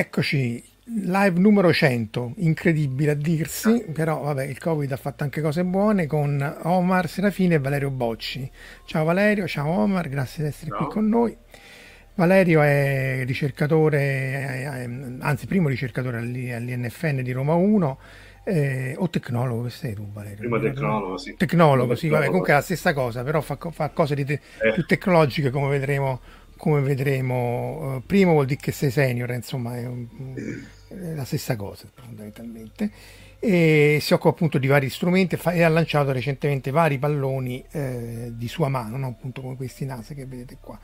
Eccoci, live numero 100, incredibile a dirsi, però vabbè il Covid ha fatto anche cose buone con Omar Serafini e Valerio Bocci. Ciao Valerio, ciao Omar, grazie di essere Ciao. qui con noi. Valerio è ricercatore, eh, eh, anzi primo ricercatore all'i- all'INFN di Roma 1, eh, o tecnologo, che sei tu Valerio? Primo tecnologo, sì. Tecnologo, sì, vabbè, comunque è la stessa cosa, però fa, fa cose te- Eh. più tecnologiche come vedremo, come vedremo. eh, primo vuol dire che sei senior, insomma, è, un- è la stessa cosa fondamentalmente. E si occupa appunto di vari strumenti fa- e ha lanciato recentemente vari palloni eh, di sua mano, no? appunto come questi NASA che vedete qua.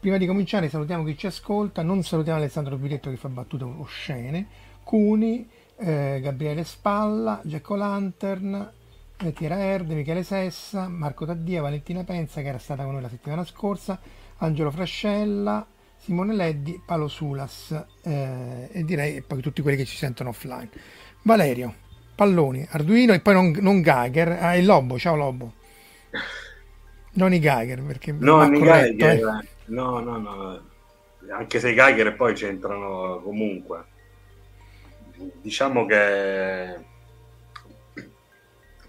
Prima di cominciare salutiamo chi ci ascolta, non salutiamo Alessandro Piretto che fa battute oscene, Cuni, eh, Gabriele Spalla, Jack O'Lantern, Tiera Erde, Michele Sessa, Marco Taddia, Valentina Penza che era stata con noi la settimana scorsa, Angelo Frascella, Simone Leddi, Paolo Sulas eh, e direi poi tutti quelli che ci sentono offline. Valerio, Palloni, Arduino e poi non, non Geiger, ah, il Lobo, ciao Lobo. Non i Geiger perché... No, i Geiger, eh. no, no, no, anche se i Geiger poi c'entrano comunque. Diciamo che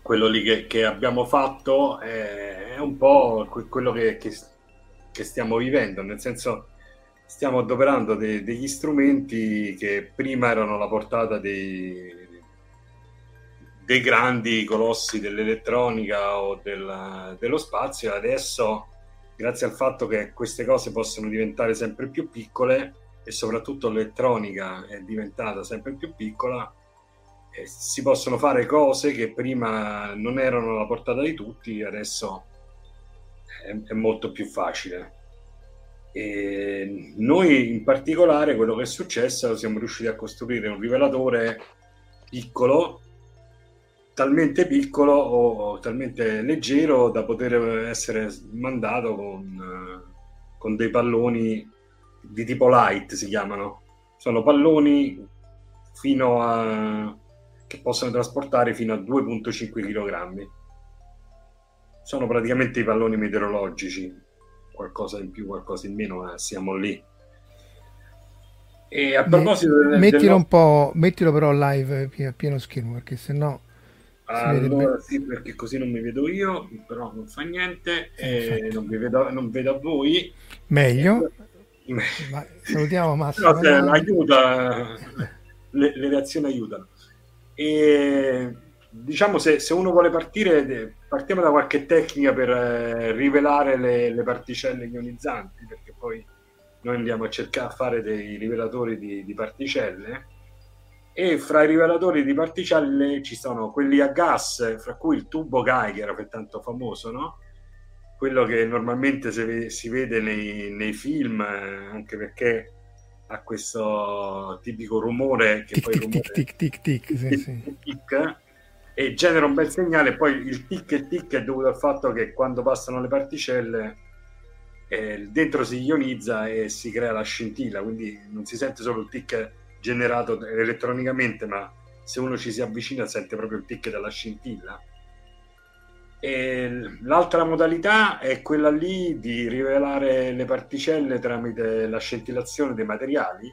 quello lì che, che abbiamo fatto è, è, un po' quello che, che, che, stiamo vivendo, nel senso stiamo adoperando de, degli strumenti che prima erano alla portata dei, dei grandi colossi dell'elettronica o del, dello spazio, adesso grazie al fatto che queste cose possono diventare sempre più piccole e soprattutto l'elettronica è diventata sempre più piccola, eh, si possono fare cose che prima non erano alla portata di tutti, adesso è, è molto più facile. E noi in particolare quello che è successo siamo riusciti a costruire un rivelatore piccolo talmente piccolo o talmente leggero da poter essere mandato con, con dei palloni di tipo light si chiamano sono palloni fino a che possono trasportare fino a 2.5 kg. Sono praticamente i palloni meteorologici, qualcosa in più, qualcosa in meno, ma siamo lì. E a proposito del, mettilo del... un po', mettilo però live a pieno schermo perché sennò allora, sì, perché così non mi vedo io, però non fa niente, eh, non, vedo, non vedo a voi. Meglio. Ma, salutiamo Massimo. No, cioè, aiuta, le, le reazioni aiutano. E diciamo se, se, uno vuole partire, partiamo da qualche tecnica per eh, rivelare le, le, particelle ionizzanti, perché poi noi andiamo a cercare a fare dei rivelatori di, di particelle e fra i rivelatori di particelle ci sono quelli a gas, fra cui il tubo Geiger, che è tanto famoso, no? quello che normalmente si, vede nei, nei film, eh, anche perché ha questo tipico rumore che tic, poi tic, rumore, tic, tic, tic, tic, sì, sì. tic, e genera un bel segnale. Poi il tic e tic è dovuto al fatto che quando passano le particelle eh, dentro si ionizza e si crea la scintilla, quindi non si sente solo il tic generato elettronicamente, ma se uno ci si avvicina sente proprio il tic della scintilla e l'altra modalità è quella lì di rivelare le particelle tramite la scintillazione dei materiali.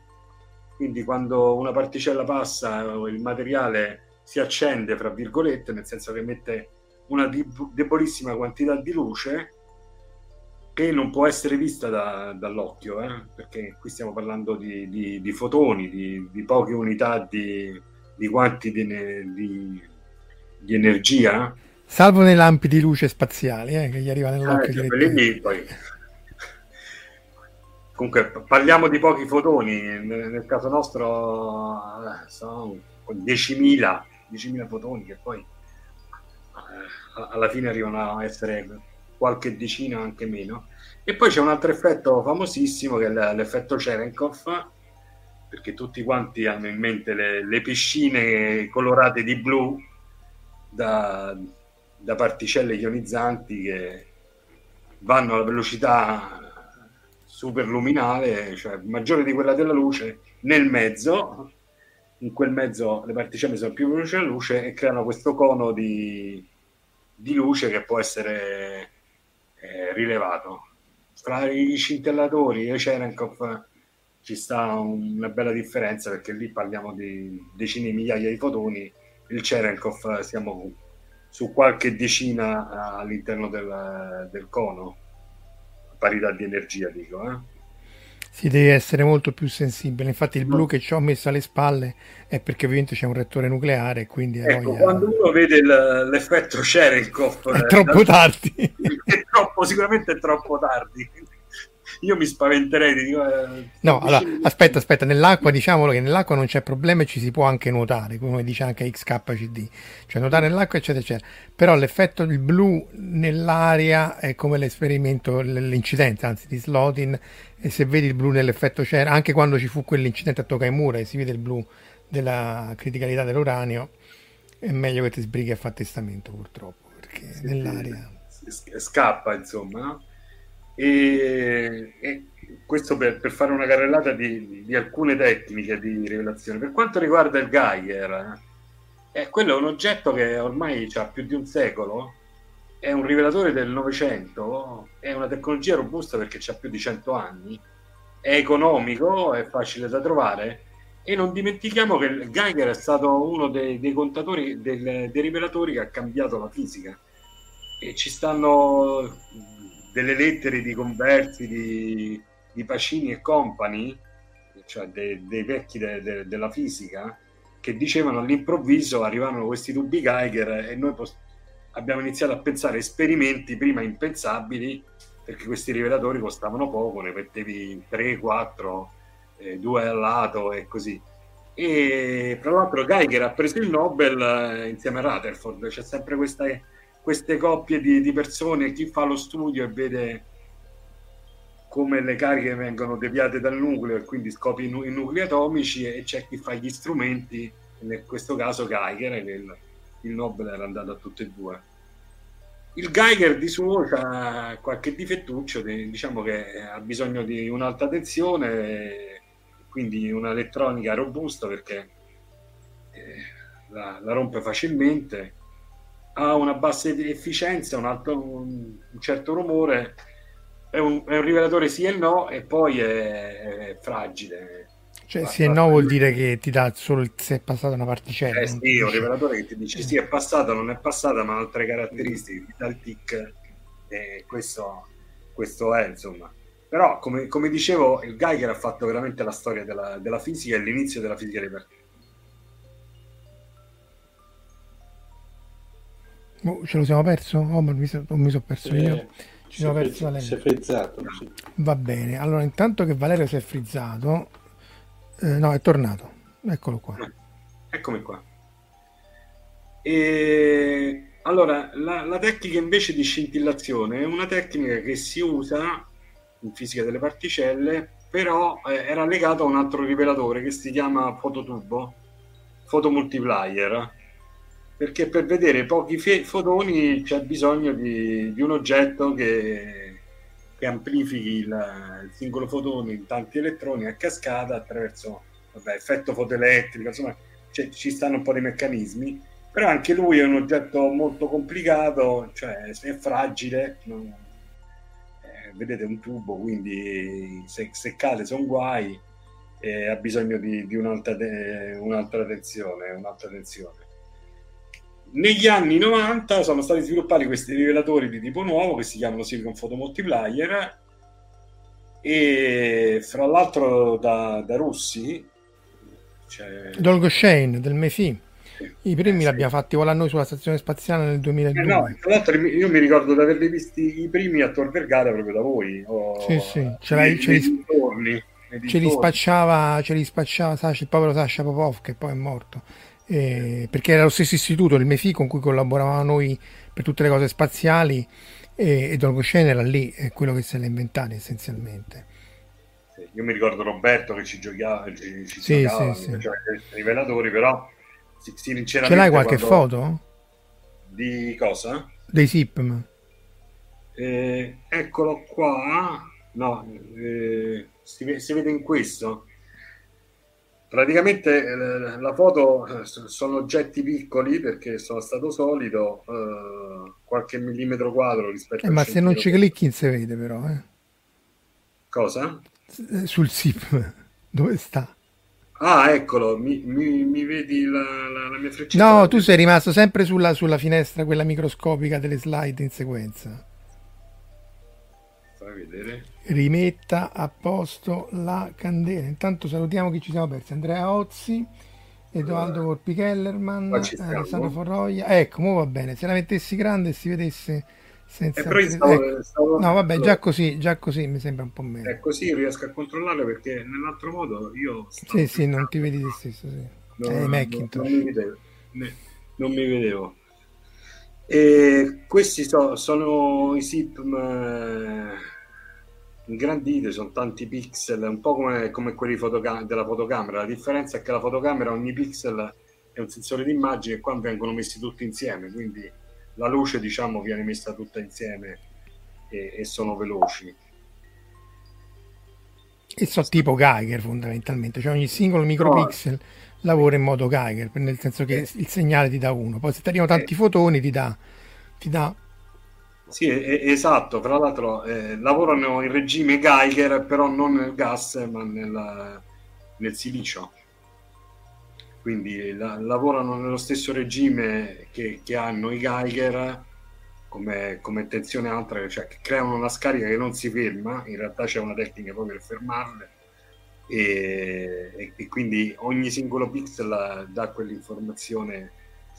Quindi quando una particella passa, il materiale si accende, fra virgolette, nel senso che emette una debolissima quantità di luce che non può essere vista da, dall'occhio, eh? perché qui stiamo parlando di, di, di fotoni, di, di, poche unità di, quanti di, energia Salvo nei lampi di luce spaziali eh, che gli arriva nell'occhio. Eh, lì, poi... Comunque parliamo di pochi fotoni, nel, nel caso nostro eh, sono 10.000, 10.000 fotoni che poi eh, alla fine arrivano a essere qualche decina, anche meno. E poi c'è un altro effetto famosissimo che è l'effetto Cherenkov, perché tutti quanti hanno in mente le, le piscine colorate di blu da, da particelle ionizzanti che vanno alla velocità superluminale, cioè maggiore di quella della luce, nel mezzo, in quel mezzo le particelle sono più veloci della luce e creano questo cono di, di luce che può essere eh, rilevato. Fra i scintillatori e Cherenkov ci sta una bella differenza perché lì parliamo di decine di migliaia di fotoni, il Cherenkov siamo su qualche decina all'interno del, del cono, parità di energia dico. Eh? Si deve essere molto più sensibile. Infatti, il blu che ci ho messo alle spalle è perché ovviamente c'è un reattore nucleare. Quindi ecco, voglia... quando uno vede il, l'effetto Cherenkov, è troppo tardi. È troppo, sicuramente è troppo tardi io mi spaventerei. Dico, eh, no, allora, aspetta, aspetta, nell'acqua diciamolo che nell'acqua non c'è problema e ci si può anche nuotare, come dice anche XKCD, cioè nuotare nell'acqua eccetera eccetera, però l'effetto del blu nell'aria è come l'esperimento, l'incidente anzi di Slotin e se vedi il blu nell'effetto c'era, anche quando ci fu quell'incidente a Tokaimura e si vede il blu della criticalità dell'uranio, È meglio che ti sbrighi a fare testamento, purtroppo, perché sì, nell'aria... Scappa, insomma, no? E, e questo per, per, fare una carrellata di, di, alcune tecniche di rivelazione. Per quanto riguarda il Geiger, eh, quello è un oggetto che ormai ha più di un secolo, è un rivelatore del Novecento, è una tecnologia robusta perché ha più di 100 anni, è economico, è facile da trovare e non dimentichiamo che il Geiger è stato uno dei, dei contatori, del, dei rivelatori che ha cambiato la fisica e ci stanno delle lettere di conversi di, di Pacini e compagni, cioè dei, dei vecchi de, de, della fisica, che dicevano all'improvviso arrivavano questi tubi Geiger e noi post- abbiamo iniziato a pensare esperimenti prima impensabili perché questi rivelatori costavano poco, ne mettevi 3, 4 eh, due al lato e così. E tra l'altro Geiger ha preso il Nobel eh, insieme a Rutherford, c'è sempre questa, queste coppie di, di, persone, chi fa lo studio e vede come le cariche vengono deviate dal nucleo e quindi scopre i, i nuclei atomici e c'è chi fa gli strumenti, in questo caso Geiger, il, il Nobel era andato a tutte e due. Il Geiger di suo ha qualche difettuccio, diciamo che ha bisogno di un'alta tensione quindi un'elettronica robusta perché eh, la, la, rompe facilmente, ha una bassa efficienza, un, alto, un, un certo rumore, è un, è un, rivelatore sì e no e poi è, è fragile. Cioè sì e no vuol dire che ti dà solo se è passata una particella. Eh sì, un rivelatore che ti dice sì è passata, non è passata, ma altre caratteristiche, ti dà il tic e questo, questo è insomma. Però, come, come, dicevo, il Geiger ha fatto veramente la storia della, della fisica e l'inizio della fisica dei partiti. Oh, ce lo siamo perso? Oh, ma mi, so, mi sono perso eh, io. Ci siamo persi Valerio. Si è frizzato. Sì. Va bene. Allora, intanto che Valerio si è frizzato, eh, no, è tornato. Eccolo qua. Eh, eccomi qua. E allora, la, la, tecnica invece di scintillazione è una tecnica che si usa in fisica delle particelle, però eh, era legato a un altro rivelatore che si chiama fototubo, fotomultiplier, perché per vedere pochi fe- fotoni c'è bisogno di, di un oggetto che, che amplifichi il, il, singolo fotone in tanti elettroni a cascata attraverso vabbè, effetto fotoelettrico, insomma cioè, ci stanno un po' di meccanismi, però anche lui è un oggetto molto complicato, cioè è fragile, non, vedete un tubo, quindi se, se cade sono guai e ha bisogno di, di un'altra, de, un'altra, tensione, un'altra tensione. Negli anni 90 sono stati sviluppati questi rivelatori di tipo nuovo che si chiamano Silicon Photomultiplier e fra l'altro da, da russi c'è... Dolgo Shane del MEFI i primi eh, li abbiamo fatti volare noi sulla stazione spaziale nel 2002. Eh no, tra l'altro io mi ricordo di averli visti i primi a Tor Vergata proprio da voi. Oh, sì, sì, ce, l'hai, ce, li, ce li spacciava, ce li spacciava Sasha, il povero Sasha Popov che poi è morto. Eh, perché era lo stesso istituto, il MEFI, con cui collaboravamo noi per tutte le cose spaziali e, e Dolgoscene era lì, è quello che se l'ha inventato essenzialmente. io mi ricordo Roberto che ci giocava, ci, ci sì, giocava, sì, sì. rivelatori, però sinceramente... Ce l'hai qualche foto? Di cosa? Dei SIPM. Eh, eccolo qua. No, eh, si, si, vede in questo. Praticamente eh, la foto eh, sono oggetti piccoli perché sono stato solido, eh, qualche millimetro quadro rispetto eh, a... Ma se non ci clicchi si vede però. Cosa? Sul SIP, dove sta? Ah, eccolo, mi, mi, mi vedi la, la, la, mia freccetta? No, tu sei rimasto sempre sulla, sulla, finestra, quella microscopica delle slide in sequenza. Fai vedere. Rimetta a posto la candela. Intanto salutiamo chi ci siamo persi. Andrea Ozzi, Edoardo Corpi Kellerman, Alessandro Forroglia. Ecco, mo va bene. Se la mettessi grande e si vedesse senza... Eh, stavo, ecco. stavo... No, vabbè, già così, già così mi sembra un po' meno. È così riesco a controllare perché nell'altro modo io... Sì, sì, non ti vedi te stesso, sì. No, eh, Macintosh. Non mi vedevo. Non mi vedevo. E questi so, sono i SIPM eh, ingranditi, sono tanti pixel, un po' come, come quelli fotocam- della fotocamera. La differenza è che la fotocamera ogni pixel è un sensore di immagine e qua vengono messi tutti insieme, quindi la luce diciamo viene messa tutta insieme e, e sono veloci. E sono tipo Geiger fondamentalmente, cioè ogni singolo micropixel no. lavora in modo Geiger, nel senso che eh. il segnale ti dà uno, poi se ti arrivano tanti eh. fotoni ti dà, ti dà sì, esatto, tra l'altro eh, lavorano in regime Geiger, però non nel gas, ma nel, nel silicio. Quindi la, lavorano nello stesso regime che, che hanno i Geiger come, come, tensione alta, cioè che creano una scarica che non si ferma, in realtà c'è una tecnica proprio per fermarle e, e quindi ogni singolo pixel dà quell'informazione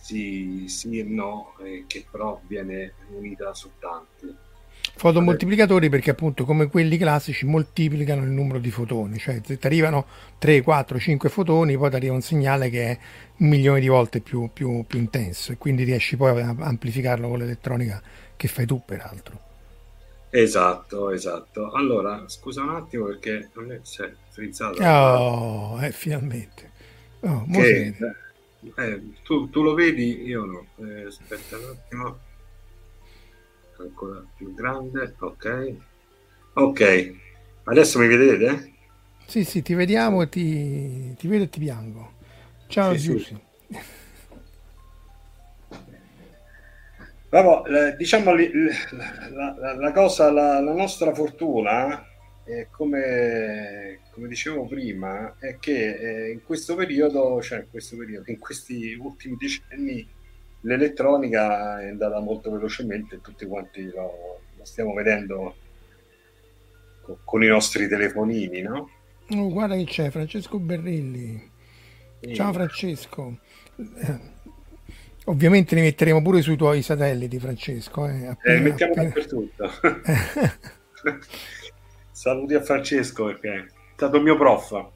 sì, sì e no, eh, che però viene unita su tanti. Fotomoltiplicatori perché appunto come quelli classici moltiplicano il numero di fotoni, cioè se ti arrivano 3, 4, 5 fotoni poi ti arriva un segnale che è un milione di volte più, più, più intenso e quindi riesci poi a amplificarlo con l'elettronica che fai tu peraltro. Esatto, esatto. Allora, scusa un attimo perché si è frizzato. Oh, eh, finalmente. Oh, che, eh, tu, tu, lo vedi, io no. Eh, aspetta un attimo. Ancora più grande, ok. Ok, adesso mi vedete? Sì, sì, ti vediamo e ti, ti vedo e ti piango. Ciao sì, Giussi. Sì. Vabbè, diciamo la, la, la, cosa, la, la nostra fortuna eh, come, come, dicevo prima, è che eh, in questo periodo, cioè in questo periodo, in questi ultimi decenni, l'elettronica è andata molto velocemente tutti quanti lo, lo stiamo vedendo con, con, i nostri telefonini, no? Oh, guarda che c'è, Francesco Berrilli. Sì. Ciao Francesco. Eh, ovviamente li metteremo pure sui tuoi satelliti, Francesco. Eh, appena, eh, mettiamo appena... dappertutto. Saluti a Francesco perché stato il mio prof.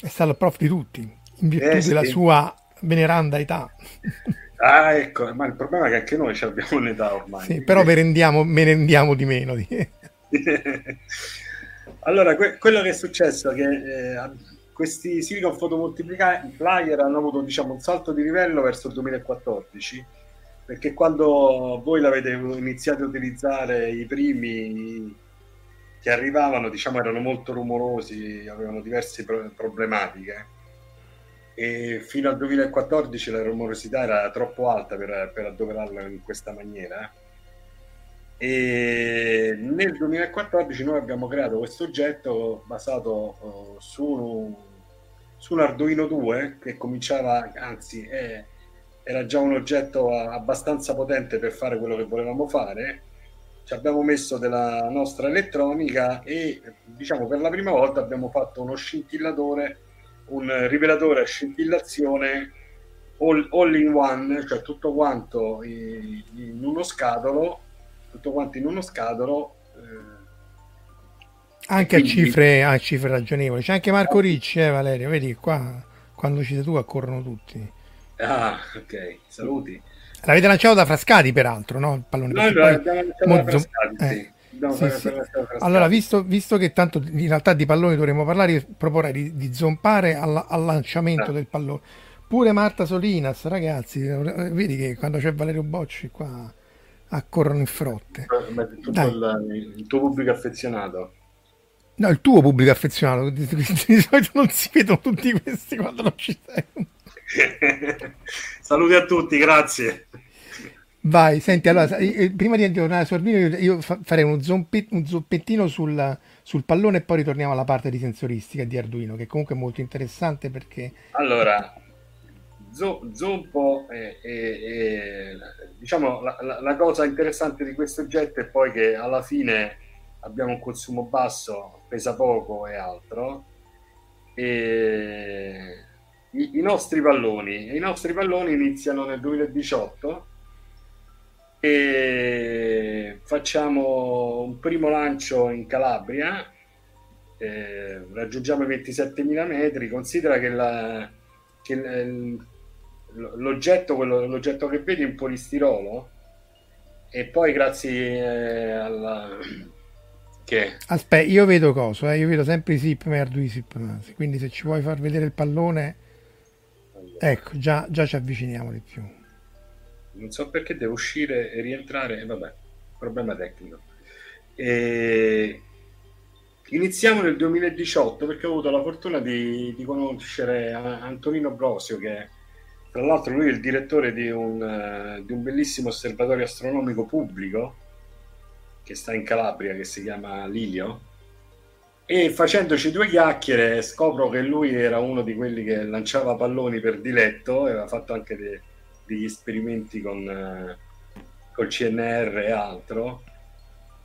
È stato il prof di tutti, in virtù eh, della sì. sua veneranda età. Ah, ecco, ma il problema è che anche noi abbiamo un'età ormai. Sì, però me rendiamo, me ne rendiamo di meno. Di... allora, que- quello che è successo è che eh, questi Silicon Photomultiplier hanno avuto diciamo, un salto di livello verso il 2014 perché quando voi l'avete iniziato a utilizzare i primi che arrivavano, diciamo, erano molto rumorosi, avevano diverse pro- problematiche. E fino al 2014 la rumorosità era troppo alta per, per adoperarla in questa maniera e nel 2014 noi abbiamo creato questo oggetto basato uh, su, su un Arduino 2 che cominciava, anzi è, era già un oggetto abbastanza potente per fare quello che volevamo fare ci abbiamo messo della nostra elettronica e diciamo per la prima volta abbiamo fatto uno scintillatore, un rivelatore a scintillazione all, all in one, cioè tutto quanto in, in, uno scatolo, tutto quanto in uno scatolo. Eh, anche a, cifre, a cifre ragionevoli. C'è anche Marco Ricci, eh, Valerio, vedi qua quando ci sei tu accorrono tutti. Ah, ok, saluti. L'avete lanciato da Frascati, peraltro, no? Il pallone lanciato da Frascati, eh. sì. Sì. Allora, visto, visto, che tanto in realtà di palloni dovremmo parlare, io proporrei di, di zompare alla, al lanciamento ah. del pallone. Pure Marta Solinas, ragazzi, eh, vedi che quando c'è Valerio Bocci qua accorrono in frotte. Il, il, tuo pubblico affezionato. No, il tuo pubblico affezionato. Di solito non si vedono tutti questi quando non ci sei. Saluti a tutti, grazie. Vai, senti, allora, prima di tornare su Arduino, io, farei uno zompet, un zompettino sul, sul, pallone e poi ritorniamo alla parte di sensoristica di Arduino, che comunque è molto interessante perché... Allora, Zompo, è, è, è, diciamo, la, la, la, cosa interessante di questo oggetto è poi che alla fine abbiamo un consumo basso, pesa poco e altro, e i, i nostri palloni. I nostri palloni iniziano nel 2018 e facciamo un primo lancio in Calabria, eh, raggiungiamo i 27.000 metri, considera che, la, che l, l'oggetto, quello, l'oggetto che vedi è un polistirolo e poi grazie eh, alla... Che? Aspetta, io vedo cosa, eh? io vedo sempre i zip, quindi se ci vuoi far vedere il pallone Ecco, già, già ci avviciniamo di più. Non so perché devo uscire e rientrare, e vabbè, problema tecnico. E... Iniziamo nel 2018 perché ho avuto la fortuna di, di conoscere Antonino Brosio, che tra l'altro lui è il direttore di un, uh, di un bellissimo osservatorio astronomico pubblico che sta in Calabria, che si chiama Lilio. E facendoci due chiacchiere scopro che lui era uno di quelli che lanciava palloni per diletto e aveva fatto anche de- degli esperimenti con, uh, col CNR e altro.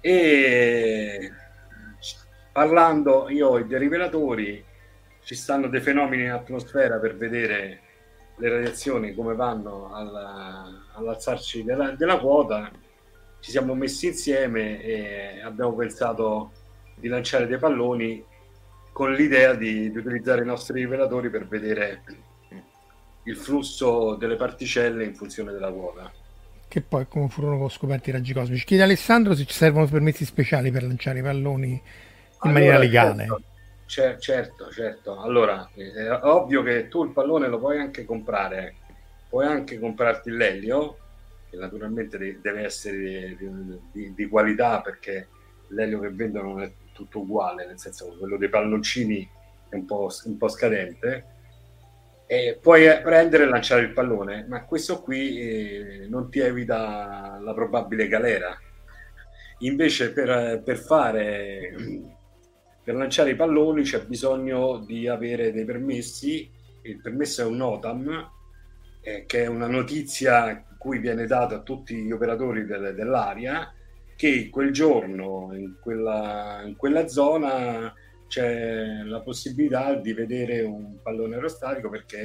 E parlando io e dei rivelatori, ci stanno dei fenomeni in atmosfera per vedere le radiazioni come vanno alla, all'alzarci della, della quota. Ci siamo messi insieme e abbiamo pensato di lanciare dei palloni con l'idea di, di utilizzare i nostri rivelatori per vedere il flusso delle particelle in funzione della quota. Che poi come furono scoperti i raggi cosmici. Chiede Alessandro se ci servono permessi speciali per lanciare i palloni in allora, maniera legale. Certo, certo, certo. Allora, è ovvio che tu il pallone lo puoi anche comprare, puoi anche comprarti l'elio, che naturalmente deve essere di, di, di qualità perché l'elio che vendono non è tutto uguale, nel senso che quello dei palloncini è un po', un po scadente. E puoi prendere e lanciare il pallone, ma questo qui eh, non ti evita la probabile galera. Invece, per, per fare per lanciare i palloni c'è bisogno di avere dei permessi. Il permesso è un NOTAM, eh, che è una notizia cui viene data a tutti gli operatori del, dell'area che quel giorno in quella, in quella zona c'è la possibilità di vedere un pallone aerostatico perché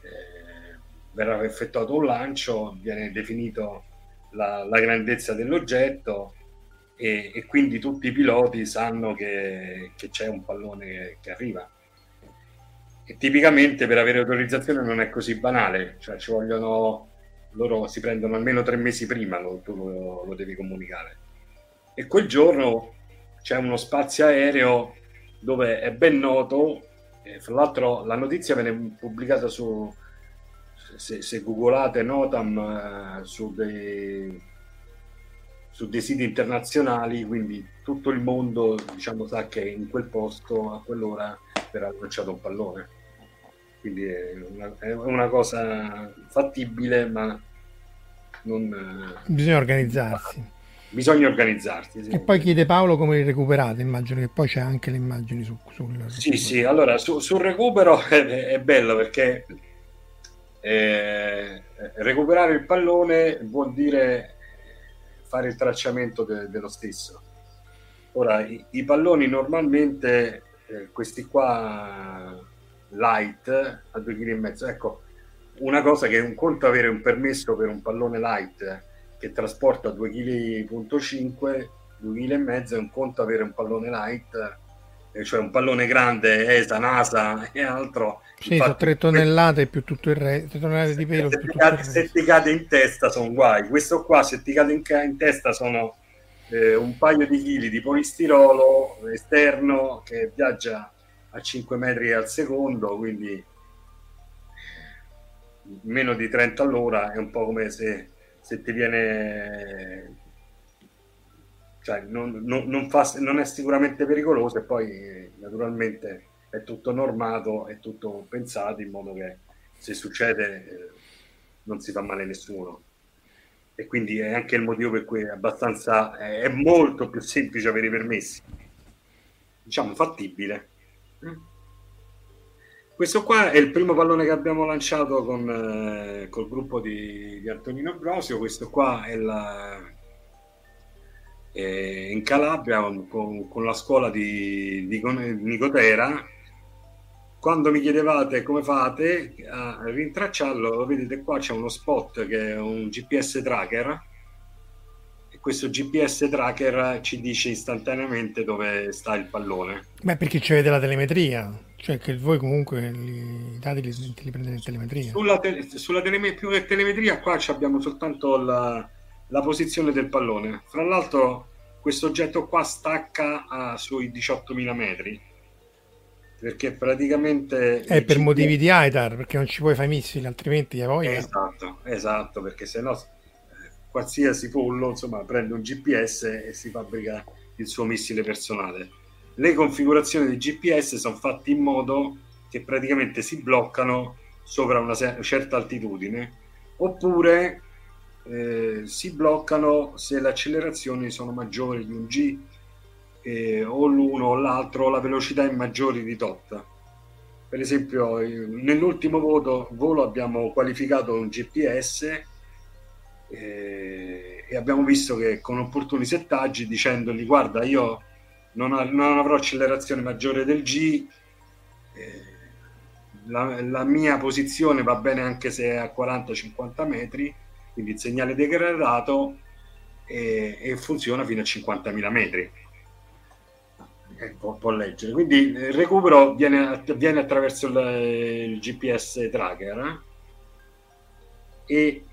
eh, verrà effettuato un lancio, viene definito la, la grandezza dell'oggetto e, e, quindi tutti i piloti sanno che, che c'è un pallone che, che, arriva. E tipicamente per avere autorizzazione non è così banale, cioè ci vogliono, loro si prendono almeno tre mesi prima, lo, tu lo, lo devi comunicare. E quel giorno c'è uno spazio aereo dove è ben noto, eh, fra l'altro la notizia viene pubblicata su, se, se googolate Notam, eh, su dei su dei siti internazionali, quindi tutto il mondo diciamo, sa che in quel posto a quell'ora verrà lanciato un pallone. Quindi è una, è una cosa fattibile, ma non... Bisogna organizzarsi. Bisogna organizzarsi. Sì. E poi chiede Paolo come li recuperate, immagino che poi c'è anche le immagini su, sul... Sì, sì, allora su, sul recupero è, è bello perché eh, recuperare il pallone vuol dire fare il tracciamento de- dello stesso. Ora, i, i palloni normalmente, eh, questi qua light a 2,5 kg, ecco, una cosa che è un conto avere un permesso per un pallone light che trasporta 2,5 kg, 2,5 kg, è un conto avere un pallone light eh, cioè un pallone grande, ESA, NASA e altro. Sì, Infatti, sono 3 tonnellate più tutto il resto, 3 tonnellate di pelo. Se, ti cade, se ti cade in testa sono guai. Questo qua, se ti cade in, in testa, sono eh, un paio di chili di polistirolo esterno che viaggia a 5 metri al secondo, quindi meno di 30 all'ora è un po' come se, se ti viene cioè non, non, non, fa, non, è sicuramente pericoloso e poi naturalmente è tutto normato, è tutto pensato in modo che se succede eh, non si fa male a nessuno. E quindi è anche il motivo per cui è abbastanza, è, è molto più semplice avere i permessi, diciamo fattibile. Questo qua è il primo pallone che abbiamo lanciato con eh, col gruppo di, di Antonino Brosio. Questo qua è la, eh, in Calabria con, con, la scuola di, di Nicotera. Quando mi chiedevate come fate a rintracciarlo, vedete qua c'è uno spot che è un GPS tracker questo GPS tracker ci dice istantaneamente dove sta il pallone. Beh, perché c'è della telemetria, cioè che voi comunque i dati li, li prendete in telemetria. Sulla, te, sulla teleme, più che telemetria qua abbiamo soltanto la, la posizione del pallone. Fra l'altro questo oggetto qua stacca uh, sui 18.000 metri perché praticamente è per motivi di AITAR perché non ci puoi fare missili altrimenti poi esatto esatto perché se no eh, qualsiasi pollo insomma prende un GPS e si fabbrica il suo missile personale le configurazioni di GPS sono fatte in modo che praticamente si bloccano sopra una certa altitudine oppure eh, si bloccano se le accelerazioni sono maggiori di un G eh, o l'uno o l'altro la velocità è maggiore di tot. Per esempio, nell'ultimo voto, volo abbiamo qualificato un GPS eh, e abbiamo visto che con opportuni settaggi dicendogli guarda io non, ha, non avrò accelerazione maggiore del G, eh, la, la, mia posizione va bene anche se è a 40-50 metri, quindi il segnale degradato e, e funziona fino a 50.000 metri eh, può, può, leggere. Quindi il recupero viene, avviene attraverso il, il, GPS tracker eh? e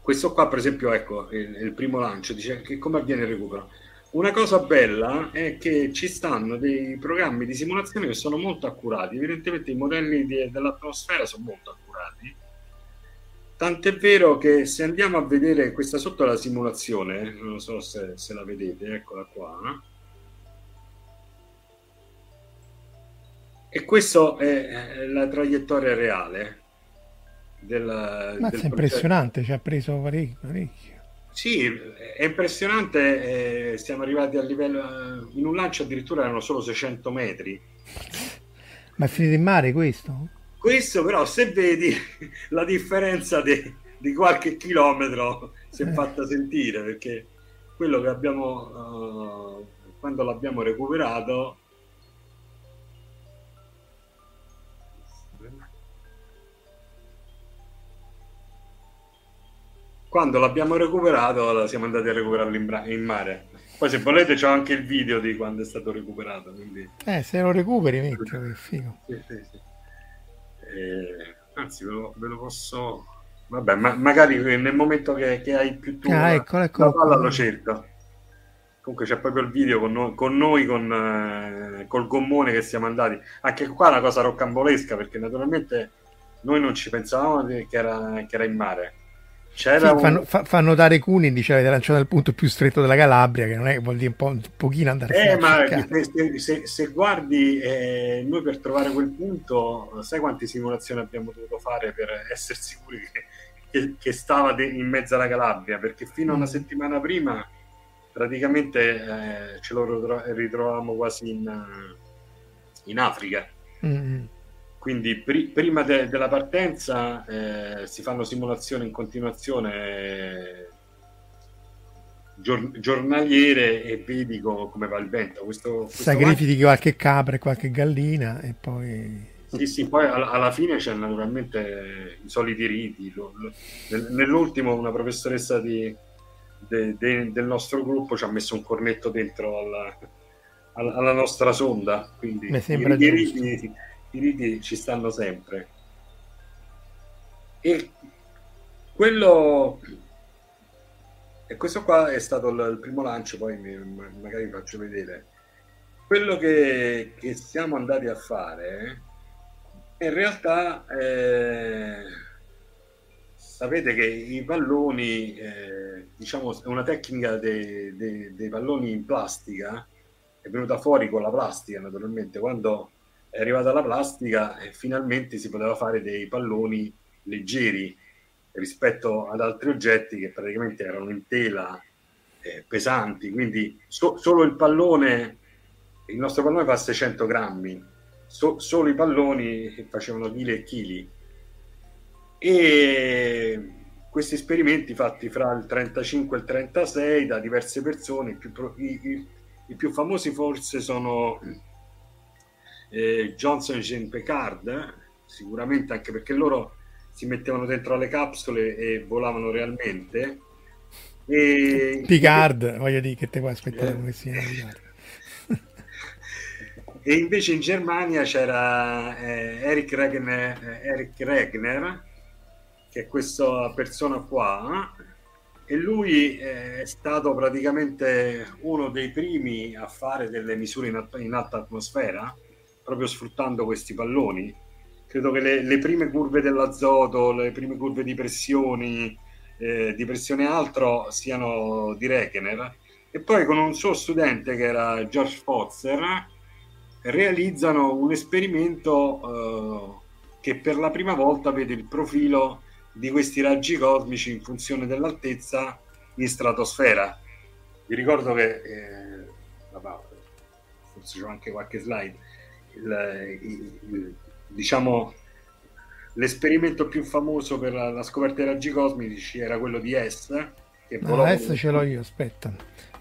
questo qua per esempio ecco il, il, primo lancio dice che come avviene il recupero una cosa bella è che ci stanno dei programmi di simulazione che sono molto accurati evidentemente i modelli di, dell'atmosfera sono molto accurati Tant'è vero che se andiamo a vedere questa sotto la simulazione, non so se, se la vedete, eccola qua. E questa è la traiettoria reale. Del, Ma del è impressionante, ci ha preso parecchio, parecchio. Sì, è impressionante. Eh, siamo arrivati a livello. In un lancio addirittura erano solo 600 metri. Ma è finito in mare questo? Questo, però, se vedi la differenza di, di qualche chilometro, si è eh. fatta sentire perché quello che abbiamo. Uh, quando l'abbiamo recuperato quando l'abbiamo recuperato siamo andati a recuperarlo in, bra- in mare. Poi se volete c'è anche il video di quando è stato recuperato quindi... eh se lo recuperi metti che figo. sì, sì, sì. Eh, anzi ve lo, ve lo, posso vabbè ma- magari nel momento che, che hai più tu ah, ecco, ecco, la palla lo cerco. Comunque c'è proprio il video con noi con, noi, con eh, col gommone che siamo andati. Anche qua è una cosa roccambolesca perché naturalmente noi non ci pensavamo che era, che era in mare c'era sì, un... fanno, fa, fa, notare Cuni dice avete lanciato nel punto più stretto della Calabria che non è vuol dire un, po', un pochino andare eh, ma se, se, se, guardi eh, noi per trovare quel punto sai quante simulazioni abbiamo dovuto fare per essere sicuri che, che, che stava de- in mezzo alla Calabria? Perché fino a una mm. settimana prima praticamente eh, ce lo ritrovavamo quasi in, in Africa. Mm-hmm quindi pri- prima de- della partenza eh, si fanno simulazioni in continuazione eh, gior- giornaliere e vedi co- come va il vento. Questo, questo Sacrifichi va... qualche capra e qualche gallina e poi... Sì, sì, poi alla, alla fine c'è naturalmente i soliti riti. Lo, lo, nell'ultimo una professoressa di, de, de, del nostro gruppo ci ha messo un cornetto dentro alla, alla, alla nostra sonda. Quindi Mi sembra i, i riti, i riti ci stanno sempre. E quello e questo qua è stato il, primo lancio, poi mi, magari vi faccio vedere. Quello che, che, siamo andati a fare in realtà eh, sapete che i palloni, eh, diciamo, è una tecnica dei, dei, dei palloni in plastica, è venuta fuori con la plastica naturalmente, quando è arrivata la plastica e finalmente si poteva fare dei palloni leggeri rispetto ad altri oggetti che praticamente erano in tela eh, pesanti. Quindi so- solo il pallone il nostro pallone fa 600 grammi. So- solo i palloni facevano chili e chili. E questi esperimenti fatti fra il 35 e il 36 da diverse persone più, pro- i, i, i più famosi forse sono eh, Johnson e Jean Picard, sicuramente anche perché loro si mettevano dentro alle capsule e volavano realmente. E... Picard, voglio dire che te puoi aspettare come sia e invece in Germania c'era eh, Eric, Regner, eh, Eric Regner, che è questa persona qua, e lui è stato praticamente uno dei primi a fare delle misure in, alta, in alta atmosfera, proprio sfruttando questi palloni. Credo che le, le prime curve dell'azoto, le prime curve di pressioni, eh, di pressione altro siano di Regener. E poi con un suo studente che era George Fotzer realizzano un esperimento eh, che per la prima volta vede il profilo di questi raggi cosmici in funzione dell'altezza in stratosfera. Vi ricordo che, eh, forse c'è anche qualche slide, il, il, il, diciamo l'esperimento più famoso per la, la, scoperta dei raggi cosmici era quello di S. Che no, S ce l'ho io, aspetta.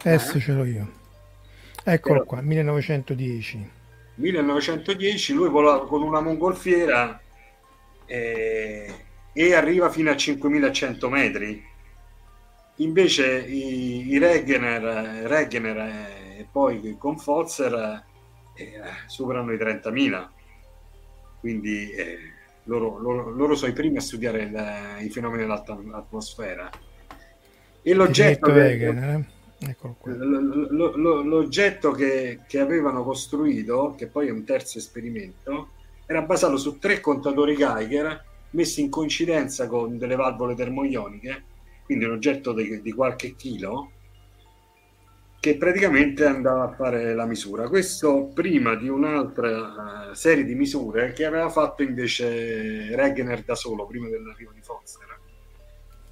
S eh? ce l'ho io. Eccolo Però, qua, 1910. 1910 lui vola con una mongolfiera eh, e arriva fino a 5100 metri. Invece i, i Regener, Regener e poi con Fozzer eh, superano i 30.000. Quindi eh, loro, loro, loro, sono i primi a studiare il, i fenomeni dell'atmosfera. E l'oggetto... Che, Regener, eh? L'oggetto che, che, avevano costruito, che poi è un terzo esperimento, era basato su tre contatori Geiger messi in coincidenza con delle valvole termoioniche, quindi un oggetto di, di qualche chilo, che praticamente andava a fare la misura. Questo prima di un'altra uh, serie di misure che aveva fatto invece Regener da solo, prima dell'arrivo di Foster.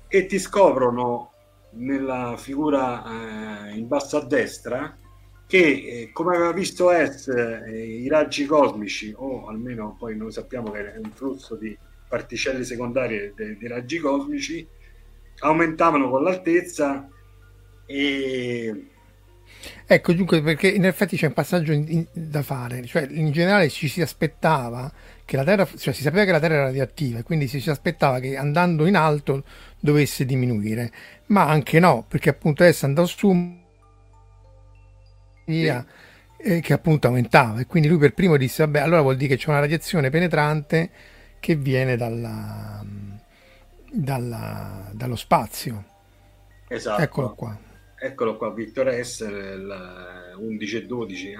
E ti scoprono nella figura uh, in basso a destra che eh, come aveva visto S eh, i raggi cosmici o almeno poi noi sappiamo che è un flusso di particelle secondarie dei raggi cosmici aumentavano con l'altezza e Ecco, dunque, perché in effetti c'è un passaggio in, in, da fare, cioè in generale ci si aspettava che la Terra, cioè si sapeva che la Terra era radioattiva e quindi si, si aspettava che andando in alto dovesse diminuire, ma anche no, perché appunto adesso andò su sì. eh, che appunto aumentava e quindi lui per primo disse, vabbè, allora vuol dire che c'è una radiazione penetrante che viene dalla, dalla, dallo spazio. Esatto. Eccolo qua. Eccolo qua, Victor Esser, 11 e 12. Eh?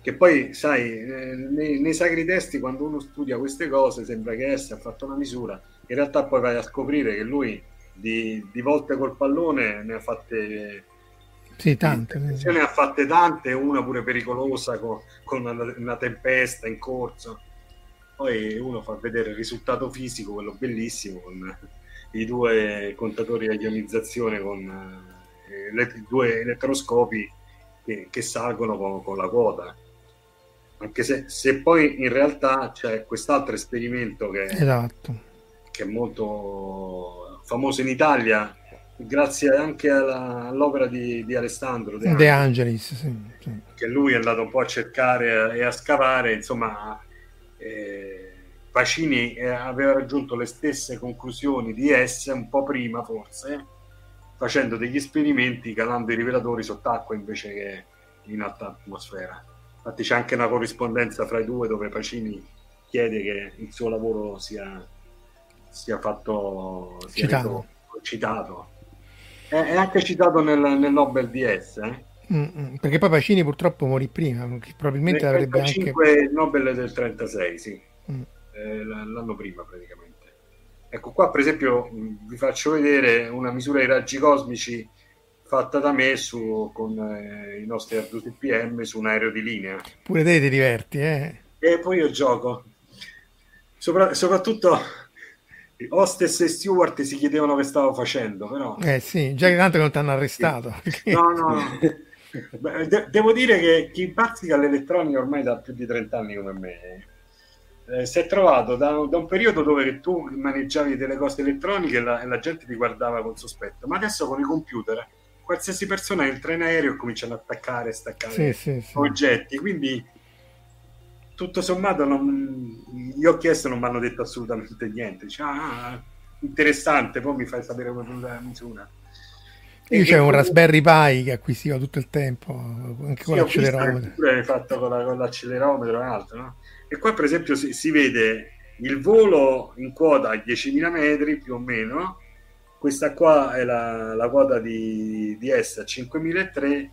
Che poi, sai, nei, nei, sacri testi, quando uno studia queste cose, sembra che Esser ha fatto una misura. In realtà poi vai a scoprire che lui di, di volte col pallone ne ha fatte... Sì, tante. Ne ha fatte tante, una pure pericolosa con, con una, una tempesta in corso poi uno fa vedere il risultato fisico, quello bellissimo, con i due contatori a ionizzazione con i due elettroscopi che, che salgono con, con, la quota. Anche se, se, poi in realtà c'è quest'altro esperimento che, esatto. che è molto famoso in Italia, grazie anche alla, all'opera di, di Alessandro De, De Angelis, sì, sì. che lui è andato un po' a cercare e a scavare, insomma eh, Pacini eh, aveva raggiunto le stesse conclusioni di S un po' prima forse, facendo degli esperimenti calando i rivelatori sott'acqua invece che in alta atmosfera. Infatti c'è anche una corrispondenza fra i due dove Pacini chiede che il suo lavoro sia, sia fatto sia citato. citato. È, è, anche citato nel, nel Nobel di S. Eh? Mm-mm, perché poi Pacini purtroppo morì prima, probabilmente Nel avrebbe anche... il Nobel del 36, sì, mm. eh, l'anno prima praticamente. Ecco qua per esempio vi faccio vedere una misura di raggi cosmici fatta da me su, con eh, i nostri Arduino PM su un aereo di linea. Pure te ti diverti, eh? E poi io gioco. Sopra- soprattutto Hostess e Stewart si chiedevano che stavo facendo, però... Eh sì, già che tanto non ti hanno arrestato. No, no, no. De- devo dire che chi bazzica l'elettronica ormai da più di 30 anni come me eh, si è trovato da, da, un periodo dove tu maneggiavi delle cose elettroniche e la, la, gente ti guardava con sospetto, ma adesso con i computer qualsiasi persona entra in aereo e cominciano ad attaccare e staccare sì, sì, sì. oggetti, quindi tutto sommato non, gli occhi S non mi hanno detto assolutamente niente, dice, ah, interessante, poi mi fai sapere come la misura. Io c'è un Raspberry Pi che acquisivo tutto il tempo, anche con sì, l'accelerometro. Pure fatto con, la, con l'accelerometro e altro, no? E qua per esempio si, si, vede il volo in quota a 10.000 metri più o meno, questa qua è la, la quota di, di S a 5003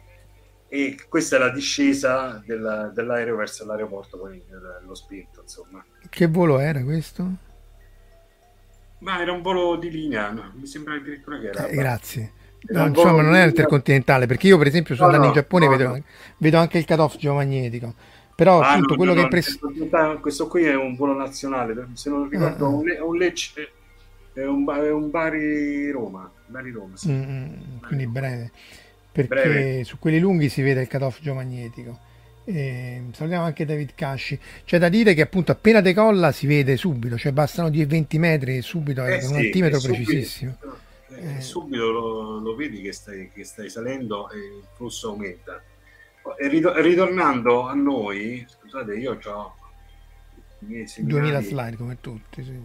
e questa è la discesa della, dell'aereo verso l'aeroporto, poi lo spinto, insomma. Che volo era questo? Ma era un volo di linea, no? mi sembra addirittura che era. Eh, grazie. No, insomma, non è intercontinentale, perché io per esempio sono no, andato in Giappone e vedo, vedo, anche il cut-off geomagnetico. Però ah, appunto quello che è impressionante... Questo qui è un volo nazionale, se non ricordo, uh-huh. un, un Lecce, è un, è un Bari Roma. Bari Roma sì. mm-hmm, quindi breve, perché breve. su quelli lunghi si vede il cut-off geomagnetico. E salutiamo anche David Casci. C'è da dire che appunto appena decolla si vede subito, cioè bastano 10-20 metri e subito eh, è un altimetro precisissimo. Subito, eh, subito lo, lo, vedi che stai, che stai salendo e il flusso aumenta. Ritornando a noi, scusate, io ho 2000 slide come tutti, sì.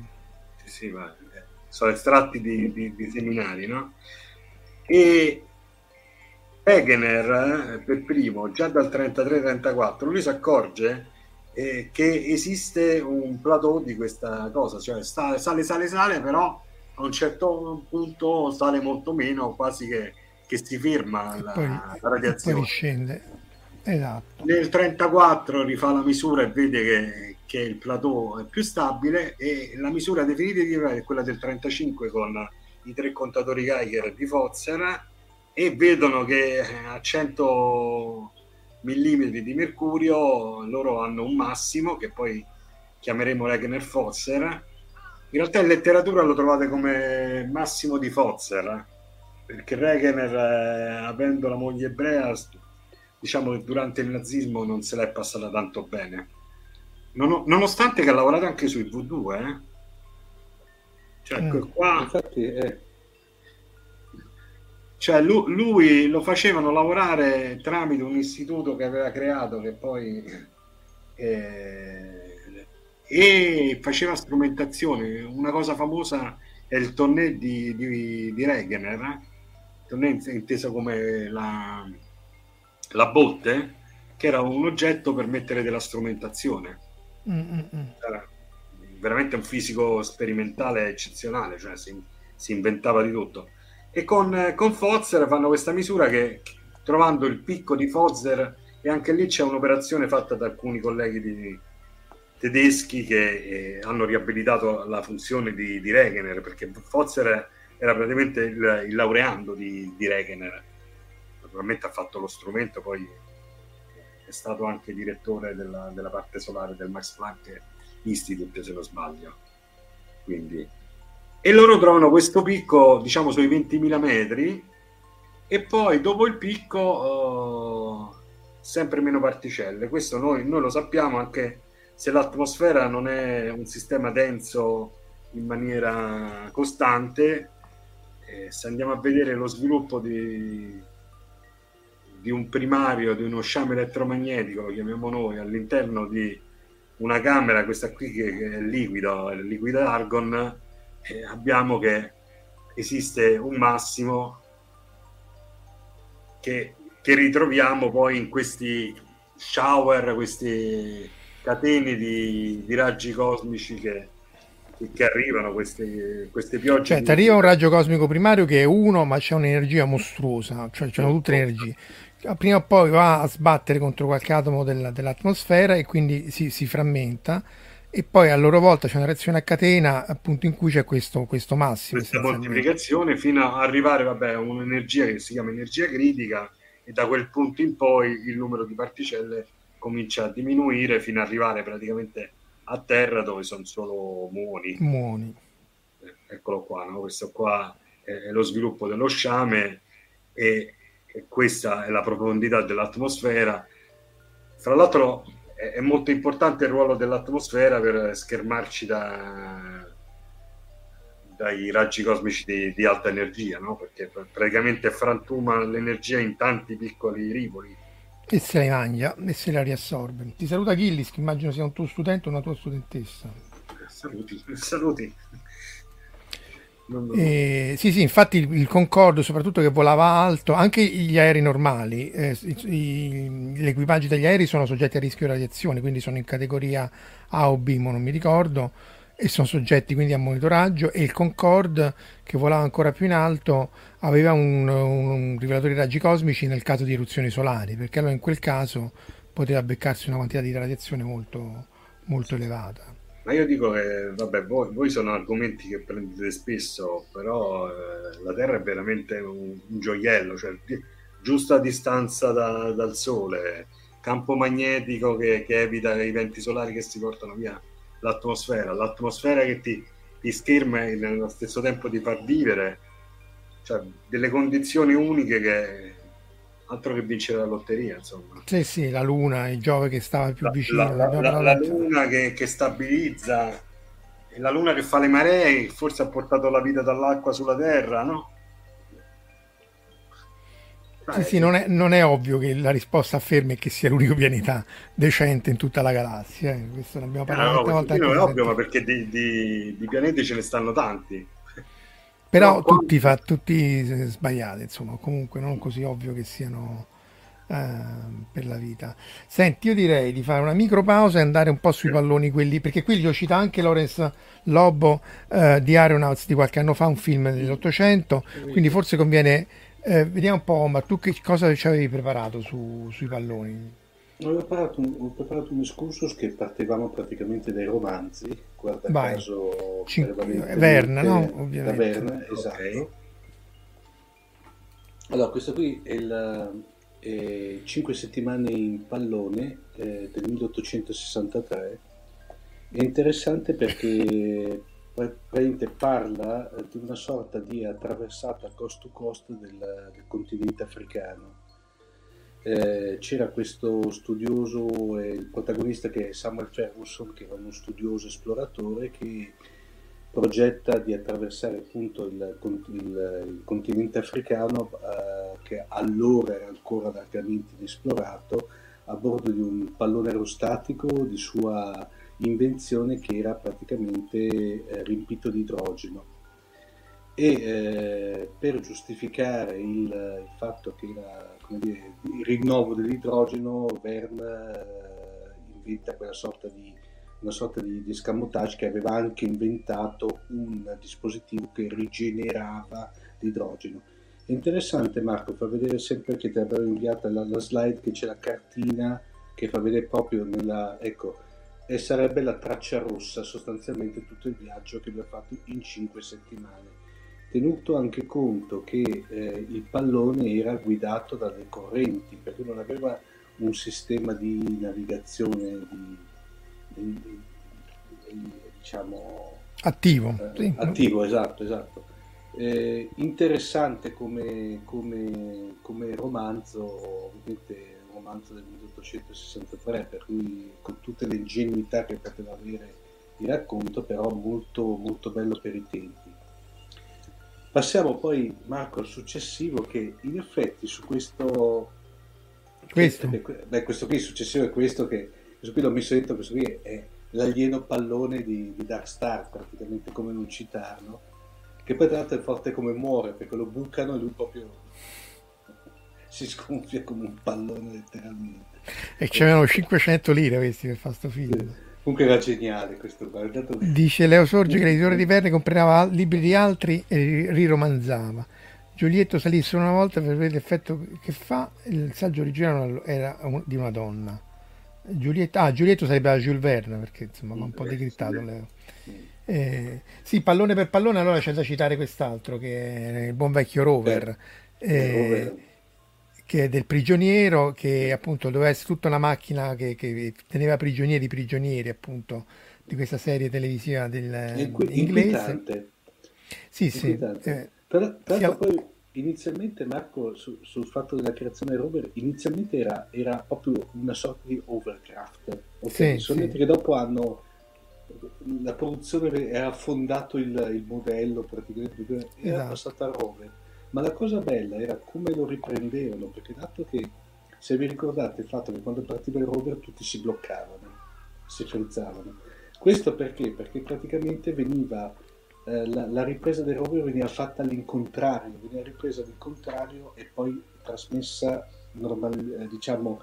Sì, sì, ma eh, sono estratti di, di, di seminari, no? E Wegener, eh, per primo, già dal 33-34, lui si accorge eh, che esiste un plateau di questa cosa, cioè sale, sale, sale, sale, però a un certo punto sale molto meno, quasi che, che si ferma la, poi, la radiazione. Poi scende. Esatto. Nel 34 rifà la misura e vede che, che, il plateau è più stabile e la misura definitiva è quella del 35 con i tre contatori Geiger di Fozzer e vedono che a 100 mm di mercurio loro hanno un massimo che poi chiameremo Regner Fozzer in realtà in letteratura lo trovate come massimo di Fozzer perché Regner eh, avendo la moglie ebrea diciamo che durante il nazismo non se l'è passata tanto bene non, nonostante che ha lavorato anche sui voodoo eh? cioè mm, qua infatti eh cioè lui, lui, lo facevano lavorare tramite un istituto che aveva creato che poi eh, e faceva strumentazione una cosa famosa è il tonnet di, di, di Regener eh? tonnet inteso come la, la botte che era un oggetto per mettere della strumentazione. Mm-hmm. era veramente un fisico sperimentale eccezionale cioè si, si inventava di tutto. E con, con Fozzer fanno questa misura che trovando il picco di Fozzer e anche lì c'è un'operazione fatta da alcuni colleghi di, tedeschi che eh, hanno riabilitato la funzione di, di Regener perché Fozzer era praticamente il, il laureando di, di Regener naturalmente ha fatto lo strumento poi è stato anche direttore della, della parte solare del Max Planck Institute se non sbaglio. Quindi e loro trovano questo picco diciamo sui 20.000 metri e poi dopo il picco uh, sempre meno particelle. Questo noi, noi, lo sappiamo anche se l'atmosfera non è un sistema denso in maniera costante eh, se andiamo a vedere lo sviluppo di, di un primario di uno sciame elettromagnetico lo chiamiamo noi all'interno di una camera questa qui che, che è liquido, è liquido argon eh, abbiamo che esiste un massimo che, che, ritroviamo poi in questi shower, queste catene di, di raggi cosmici che, che arrivano queste, queste piogge. Cioè, ti arriva un raggio cosmico primario che è uno, ma c'è un'energia mostruosa, cioè c'è tutte le energie. Prima o poi va a sbattere contro qualche atomo della, dell'atmosfera e quindi si, si frammenta e poi a loro volta c'è una reazione a catena appunto in cui c'è questo, questo massimo. Questa moltiplicazione fino ad arrivare vabbè, a un'energia che si chiama energia critica e da quel punto in poi il numero di particelle comincia a diminuire fino ad arrivare praticamente a terra dove sono solo muoni. Muoni. Eh, eccolo qua, no? questo qua è lo sviluppo dello sciame e, e questa è la profondità dell'atmosfera. Fra l'altro è molto importante il ruolo dell'atmosfera per schermarci da, dai raggi cosmici di, di alta energia, no? perché praticamente frantuma l'energia in tanti piccoli rivoli. E se la mangia e se la riassorbe. Ti saluta Gillis, che immagino sia un tuo studente o una tua studentessa. Saluti, saluti. Eh, sì, sì, infatti il, il, Concorde, soprattutto che volava alto, anche gli aerei normali, eh, gli equipaggi degli aerei sono soggetti a rischio di radiazione, quindi sono in categoria A o B, ma non mi ricordo, e sono soggetti quindi a monitoraggio e il Concorde che volava ancora più in alto aveva un, un rivelatore di raggi cosmici nel caso di eruzioni solari perché allora in quel caso poteva beccarsi una quantità di radiazione molto, molto elevata. Ma io dico che, vabbè, voi, voi sono argomenti che prendete spesso, però eh, la Terra è veramente un, un gioiello, cioè giusta distanza da, dal Sole, campo magnetico che, che evita i venti solari che si portano via l'atmosfera, l'atmosfera che ti, ti scherma e nello stesso tempo ti fa vivere, cioè delle condizioni uniche che altro che vincere la lotteria, insomma. Sì, sì, la luna, il Giove che stava più la, vicino. La, la, la luna che, che, stabilizza, la luna che fa le maree, forse ha portato la vita dall'acqua sulla terra, no? Sì, sì, non è, non è, ovvio che la risposta affermi che sia l'unico pianeta decente in tutta la galassia. Eh. Questo ne abbiamo eh, parlato no, volta. Non è ovvio, ma perché di, di, di, pianeti ce ne stanno tanti. Però no, tutti, quando... fa, tutti sbagliati, insomma, comunque non così ovvio che siano eh, per la vita. Senti, io direi di fare una micro pausa e andare un po' sui palloni quelli, perché qui li ho citato anche Lorenz Lobo eh, di Aeronauts di qualche anno fa, un film dell'Ottocento, quindi forse conviene eh, vediamo un po', ma tu che cosa ci avevi preparato su, sui palloni? Ho preparato, un, ho preparato un excursus che partevamo praticamente dai romanzi, guarda Vai. caso Cin- Verna, no? Ovviamente. Da Verna, esatto. Okay. Allora, questo qui è il è 5 settimane in pallone eh, del 1863. È interessante perché praticamente parla eh, di una sorta di attraversata cost to cost del, del continente africano. Eh, c'era questo studioso, eh, il protagonista che è Samuel Ferguson, che era uno studioso esploratore che progetta di attraversare appunto il, il, il continente africano eh, che allora era ancora largamente inesplorato a bordo di un pallone aerostatico di sua invenzione che era praticamente eh, riempito di idrogeno. E eh, per giustificare il, il, fatto che era dire, il rinnovo dell'idrogeno Verne eh, inventa quella sorta di una sorta di, di scamotage che aveva anche inventato un dispositivo che rigenerava l'idrogeno. È interessante Marco, fa vedere sempre che ti avevo inviato la, la slide che c'è la cartina che fa vedere proprio nella, ecco, e sarebbe la traccia rossa sostanzialmente tutto il viaggio che ha fatto in 5 settimane. Tenuto anche conto che eh, il pallone era guidato dalle correnti, perché non aveva un sistema di navigazione di, di, di, diciamo attivo. Eh, sì. Attivo, esatto, esatto. Eh, interessante come, come, come romanzo, ovviamente romanzo del 1863, per cui con tutte le ingenuità che poteva avere il racconto, però molto, molto bello per i tempi. Passiamo poi, Marco, al successivo, che in effetti su questo... Questo? beh, questo qui, il successivo è questo che... Questo qui l'ho messo dentro, questo qui è l'alieno pallone di, di Dark Star, praticamente come non citarlo, che poi tra l'altro è forte come muore, perché lo bucano e lui proprio si sgonfia come un pallone letteralmente. E c'erano 500 lire questi per fare sto film. Comunque era geniale questo guardato. Dice Leo Sorge che l'editore di Verne comprava libri di altri e riromanzava. Giulietto salì solo una volta per vedere l'effetto che fa. Il saggio originale era di una donna. Giulietto, ah, Giulietto sarebbe a Jules Verne perché insomma va un po' decrittato Leo. Eh, sì, pallone per pallone, allora c'è da citare quest'altro che è il buon vecchio Rover. Eh, che del prigioniero, che appunto doveva essere tutta una macchina che, che teneva prigionieri i prigionieri, appunto, di questa serie televisiva del, Inqui- inglese. Sì, sì. Eh, tra, tra l'altro poi inizialmente Marco su, sul fatto della creazione del rover inizialmente era, era, proprio una sorta di overcraft okay? sì, solamente sì. che dopo hanno la produzione era affondato il, il modello praticamente era esatto. passato al rover ma la cosa bella era come lo riprendevano, perché dato che, se vi ricordate il fatto che quando partiva il rover tutti si bloccavano, si frizzavano. Questo perché? Perché praticamente veniva, eh, la, la, ripresa del rover veniva fatta all'incontrario, veniva ripresa all'incontrario e poi trasmessa, normal, eh, diciamo,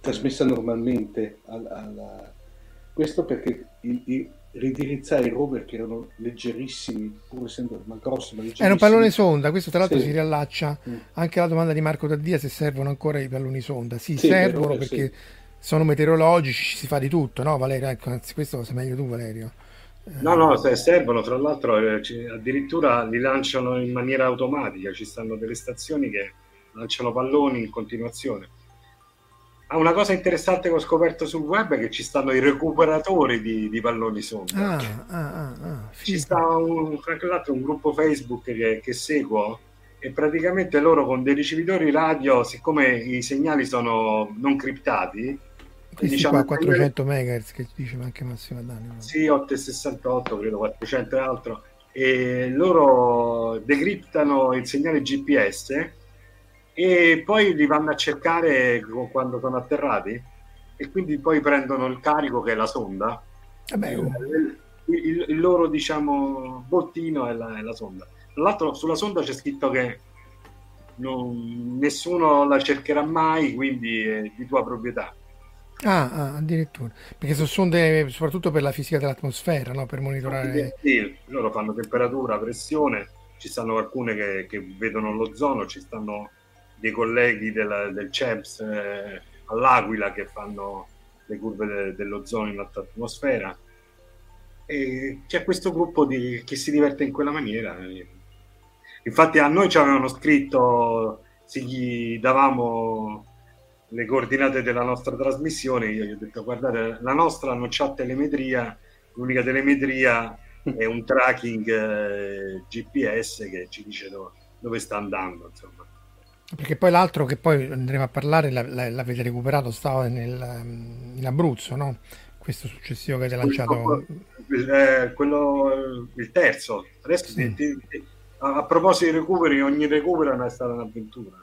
trasmessa normalmente alla, alla... questo perché il, il, ridirizzare i rover che erano leggerissimi, pur essendo ma grossi, ma leggerissimi. Era un pallone sonda, questo tra l'altro Sì. si riallaccia Mm. anche alla domanda di Marco Taddia se servono ancora i palloni sonda. Sì, Sì, servono sì. perché sono meteorologici, ci si fa di tutto, no Valerio? Ecco, anzi, questo lo sai meglio tu Valerio. No, no, se servono, tra l'altro eh, addirittura li lanciano in maniera automatica, ci stanno delle stazioni che lanciano palloni in continuazione. Ah, una cosa interessante che ho scoperto sul web è che ci stanno i recuperatori di, di palloni sonda. Ah, ah, ah, ah, Ci sta un, un gruppo Facebook che, che seguo e praticamente loro con dei ricevitori radio, siccome i segnali sono non criptati, Questi diciamo, qua 400 MHz che diceva anche Massimo Danni. no? sì, 868, credo 400 e altro, e loro decriptano il segnale GPS e poi li vanno a cercare quando sono atterrati e quindi poi prendono il carico che è la sonda. Oh, Il, il- il loro diciamo bottino è la, è la sonda. Tra l'altro sulla sonda c'è scritto che non- nessuno la cercherà mai, quindi è di tua proprietà. ah, ah, addirittura. Perché sono sonde soprattutto per la fisica dell'atmosfera, no? per monitorare... Sì, loro fanno temperatura, pressione, ci stanno alcune che, che vedono l'ozono, ci stanno dei colleghi del, del CEPS eh, all'Aquila che fanno le curve de- dell'ozono in alta atmosfera. E c'è questo gruppo di, che si diverte in quella maniera. Infatti a noi ci avevano scritto, se gli davamo le coordinate della nostra trasmissione, io gli ho detto guardate, la nostra non c'ha telemetria, l'unica telemetria è un tracking eh, GPS che ci dice dove, dove sta andando. Insomma. Perché poi l'altro che poi andremo a parlare, la- la- l'avete recuperato, stava nel, in Abruzzo, no? Questo successivo che avete lanciato... Eh, quello, il terzo. Adesso Sì. ti- ti- a, proposito di recuperi, ogni recupero è stata un'avventura.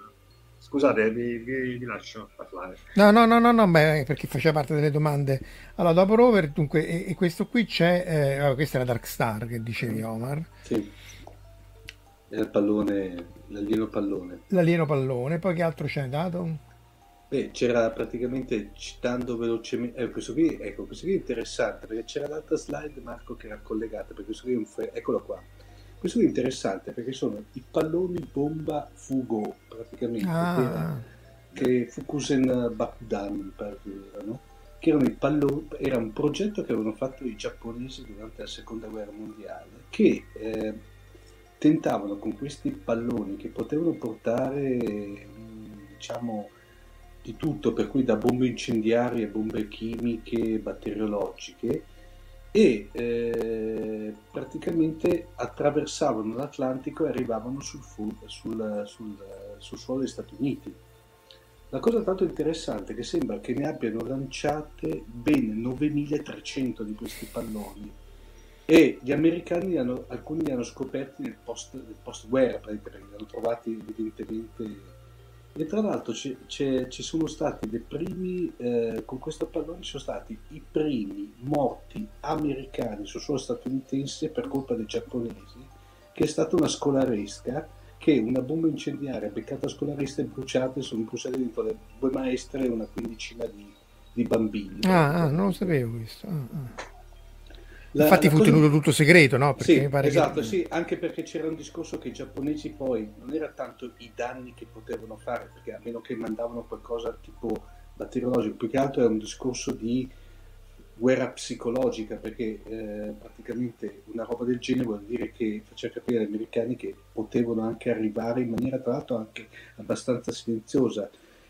Scusate, vi, vi- vi lascio parlare. No, no, no, no, no, beh, perché faceva parte delle domande. Allora, dopo Rover, dunque, e, e questo qui c'è, eh, questa è la Dark Star che dicevi Omar, Sì. È il pallone, l'alieno pallone. l'alieno pallone, poi che altro c'è dato? Beh, c'era praticamente citando velocemente, eh, questo qui, ecco, questo qui è interessante perché c'era l'altra slide, Marco, che era collegata, perché questo qui è un fre- eccolo qua. Questo qui è interessante perché sono i palloni bomba Fugo, praticamente, che, era- Ah, che Fukusen Bakudan, pare che erano, che erano i palloni, era un progetto che avevano fatto i giapponesi durante la seconda guerra mondiale, che eh, tentavano con questi palloni che potevano portare, diciamo, di tutto, per cui da bombe incendiarie, bombe chimiche, batteriologiche, e eh, praticamente attraversavano l'Atlantico e arrivavano sul, fu- sul- sul- sul suolo degli Stati Uniti. La cosa tanto interessante è che sembra che ne abbiano lanciate ben 9300 di questi palloni e gli americani hanno- alcuni li hanno scoperti nel post, nel post-guerra perché li hanno trovati evidentemente e tra l'altro ci, ci sono stati dei primi eh, con questo pallone sono stati i primi morti americani sul suolo statunitense per colpa dei giapponesi che è stata una scolaresca che una bomba incendiaria beccata scolaresca e bruciate sono bruciate dentro le due maestre e una quindicina di, di bambini ah, ah, non lo sapevo questo. ah, ah. La- Infatti la fu cosa- tenuto tutto segreto, no? Perché sì, esatto, che... sì, anche perché c'era un discorso che i giapponesi poi non era tanto i danni che potevano fare, perché a meno che mandavano qualcosa tipo batteriologico, più che altro era un discorso di guerra psicologica, perché eh, praticamente una roba del genere vuol dire che faceva capire agli americani che potevano anche arrivare in maniera tra l'altro anche abbastanza silenziosa.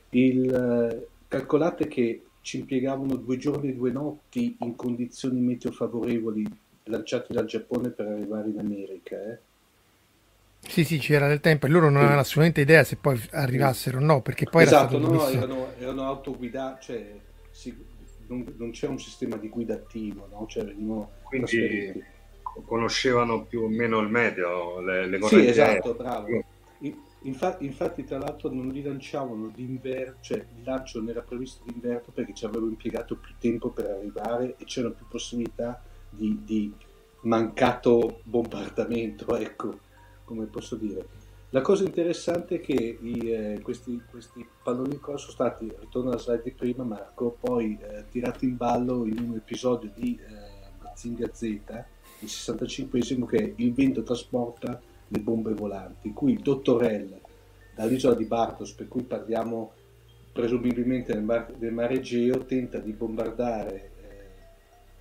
Il, eh, calcolate che ci impiegavano due giorni e due notti in condizioni meteo favorevoli lanciati dal Giappone per arrivare in America. Eh? Sì, sì, c'era del tempo e loro non avevano assolutamente idea se poi arrivassero o no, perché poi era esatto, stato no, no, erano, erano autoguidati, cioè si- non, non c'era un sistema di guida attivo, no? cioè venivano Quindi trasferiti. conoscevano più o meno il meteo, le, le Sì, esatto, bravo. In- infa- infatti, tra l'altro, non li lanciavano d'inverno, cioè il lancio non era previsto d'inverno perché ci avevano impiegato più tempo per arrivare e c'erano più possibilità di, di mancato bombardamento, ecco, come posso dire. La cosa interessante è che i, eh, questi, questi palloni qua sono stati, ritorno alla slide di prima Marco, poi eh, tirati in ballo in un episodio di eh, Mazinga Z, il 65 che Il vento trasporta le bombe volanti, in cui il dottorella dall'isola di Bartos, per cui parliamo presumibilmente del, mar, del mare Egeo, tenta di bombardare eh,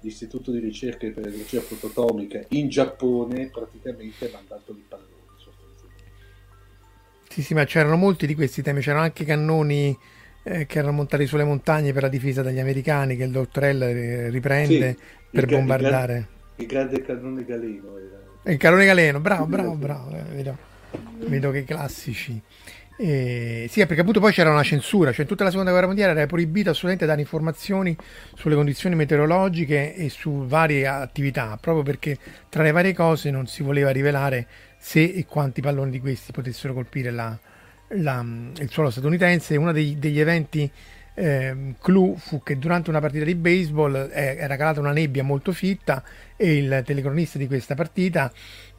l'istituto di ricerca per l'energia prototomica in Giappone praticamente mandandoli palloni sì sì ma c'erano molti di questi temi c'erano anche cannoni eh, che erano montati sulle montagne per la difesa dagli americani che il dottorella riprende sì, per il, bombardare il, grande cannone galeno era. Il cannone galeno bravo bravo bravo eh, vedo, vedo che classici eh, sì, perché appunto poi c'era una censura, cioè in tutta la seconda guerra mondiale era proibito assolutamente dare informazioni sulle condizioni meteorologiche e su varie attività, proprio perché tra le varie cose non si voleva rivelare se e quanti palloni di questi potessero colpire la, la, il suolo statunitense. Uno dei, degli eventi eh, clou fu che durante una partita di baseball eh, era calata una nebbia molto fitta e il telecronista di questa partita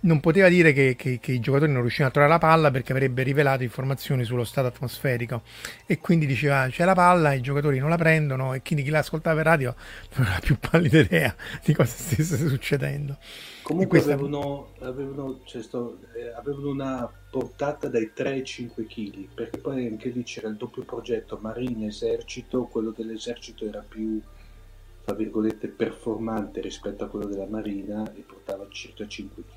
non poteva dire che, che, che, i giocatori non riuscivano a trovare la palla perché avrebbe rivelato informazioni sullo stato atmosferico e quindi diceva c'è la palla, i giocatori non la prendono e quindi chi l'ascoltava per radio non aveva più pallida idea di cosa stesse succedendo. Comunque questa... avevano, avevano, cioè sto, eh, avevano, una portata dai 3 ai 5 kg perché poi anche lì c'era il doppio progetto marina-esercito, quello dell'esercito era più tra virgolette performante rispetto a quello della marina e portava circa 5 kg.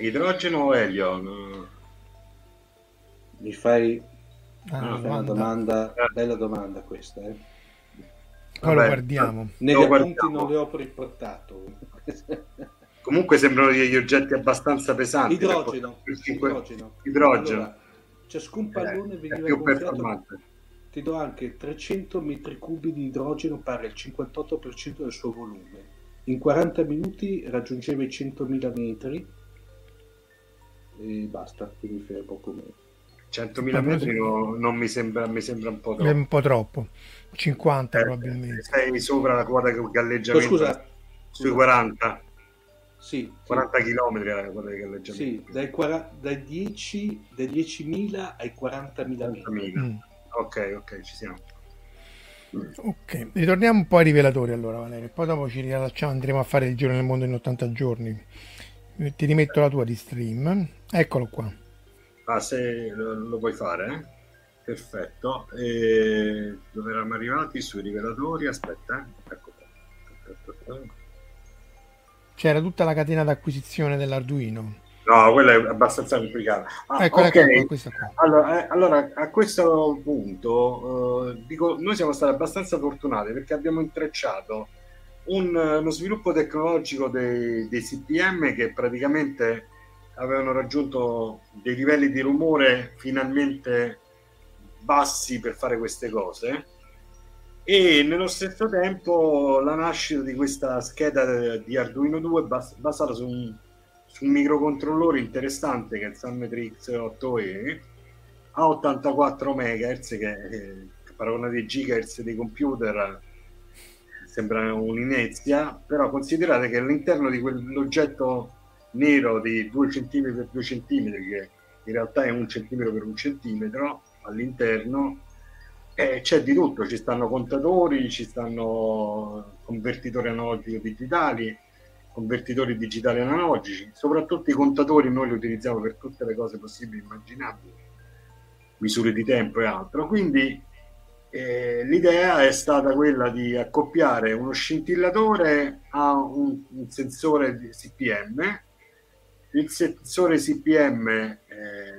Idrogeno o elio? Mi fai, ah, una domanda, bella domanda questa. Eh? Poi lo guardiamo. Negli lo appunti guardiamo. non le ho riportato. Comunque sembrano degli oggetti abbastanza pesanti. Idrogeno. Idrogeno. Idrogeno. Allora, ciascun eh, pallone eh, veniva più performante. Ti do anche 300 metri cubi di idrogeno pari al 58% del suo volume. In 40 minuti raggiungeva i 100.000 metri e basta, fai poco meno. 100.000 metri no, non mi sembra, mi sembra un po' troppo. È un po' troppo, 50 eh, probabilmente. Sei sopra la quota galleggiamento scusa, sui scusa. 40. Sì, 40 sì. km la quota di galleggiamento. Sì, dai, 40, dai, 10, dai 10.000 ai 40.000 metri. Mm. Ok, ok, ci siamo. Ok, ritorniamo un po' ai rivelatori allora Valerio, poi dopo ci riallacciamo, andremo a fare il giro nel mondo in 80 giorni. Ti rimetto la tua di stream. Eccolo qua. Ah, se lo, lo puoi fare? Eh? Perfetto. E dove eravamo arrivati? Sui rivelatori. Aspetta, eh. ecco qua. C'era tutta la catena d'acquisizione dell'Arduino. No, quella è abbastanza complicata. Ah, ecco, okay. ecco, qua. Allora, eh, allora, a questo punto, eh, dico, noi siamo stati abbastanza fortunati perché abbiamo intrecciato un, uno sviluppo tecnologico dei, dei CPM che praticamente avevano raggiunto dei livelli di rumore finalmente bassi per fare queste cose. E nello stesso tempo la nascita di questa scheda di Arduino 2 bas- basata su un, su un, microcontrollore interessante che è il Sunmetry X8E a 84 MHz che, eh, paragonato ai gigahertz dei computer sembra un'inezia, però considerate che all'interno di quell'oggetto nero di 2 cm per 2 cm, che in realtà è un centimetro per un centimetro, all'interno eh, c'è di tutto, ci stanno contatori, ci stanno convertitori analogici digitali, convertitori digitali analogici, soprattutto i contatori noi li utilizziamo per tutte le cose possibili e immaginabili, misure di tempo e altro, quindi eh, l'idea è stata quella di accoppiare uno scintillatore a un, un sensore di CPM. Il sensore CPM eh,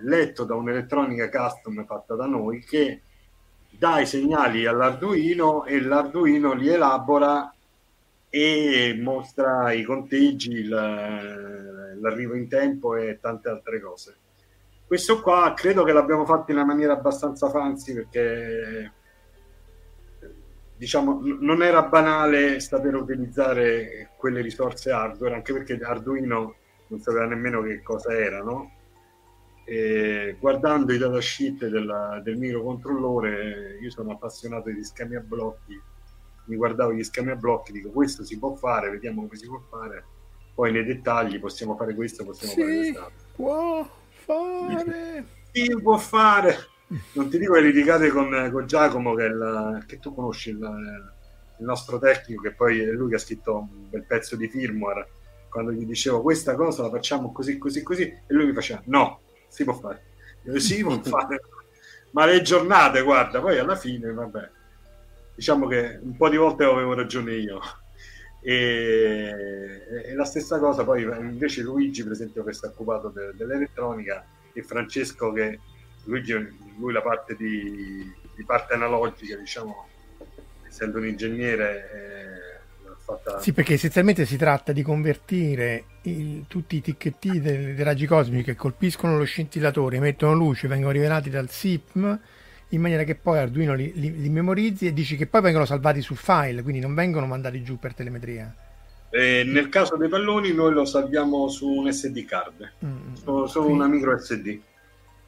letto da un'elettronica custom fatta da noi che dà i segnali all'Arduino e l'Arduino li elabora e mostra i conteggi, l'arrivo in tempo e tante altre cose. Questo qua credo che l'abbiamo fatto in una maniera abbastanza fancy perché diciamo, non era banale saper utilizzare quelle risorse hardware, anche perché Arduino non sapeva nemmeno che cosa erano. E guardando i datasheet della, del microcontrollore, io sono appassionato di schemi a blocchi, mi guardavo gli schemi a blocchi, dico questo si può fare, vediamo come si può fare, poi nei dettagli possiamo fare questo, possiamo si fare quest'altro. Può fare! Si può fare! non ti dico le litigate con, con Giacomo che, il, che tu conosci il, il nostro tecnico, che poi è lui che ha scritto un bel pezzo di firmware, quando gli dicevo questa cosa la facciamo così, così, così, e lui mi faceva no, si può fare. Io, si può fare, ma le giornate, guarda, poi alla fine, vabbè, diciamo che un po' di volte avevo ragione io. E, e la stessa cosa poi invece Luigi per esempio che si è occupato de, dell'elettronica e Francesco che Luigi lui la parte di, di parte analogica diciamo essendo un ingegnere eh, fatta... sì perché essenzialmente si tratta di convertire il, tutti i ticchetti dei, dei raggi cosmici che colpiscono lo scintillatore emettono luce vengono rivelati dal SIPM in maniera che poi Arduino li, li, li, memorizzi e dici che poi vengono salvati su file, quindi non vengono mandati giù per telemetria. Eh, nel caso dei palloni noi lo salviamo su un SD card, mm, solo, solo una micro SD.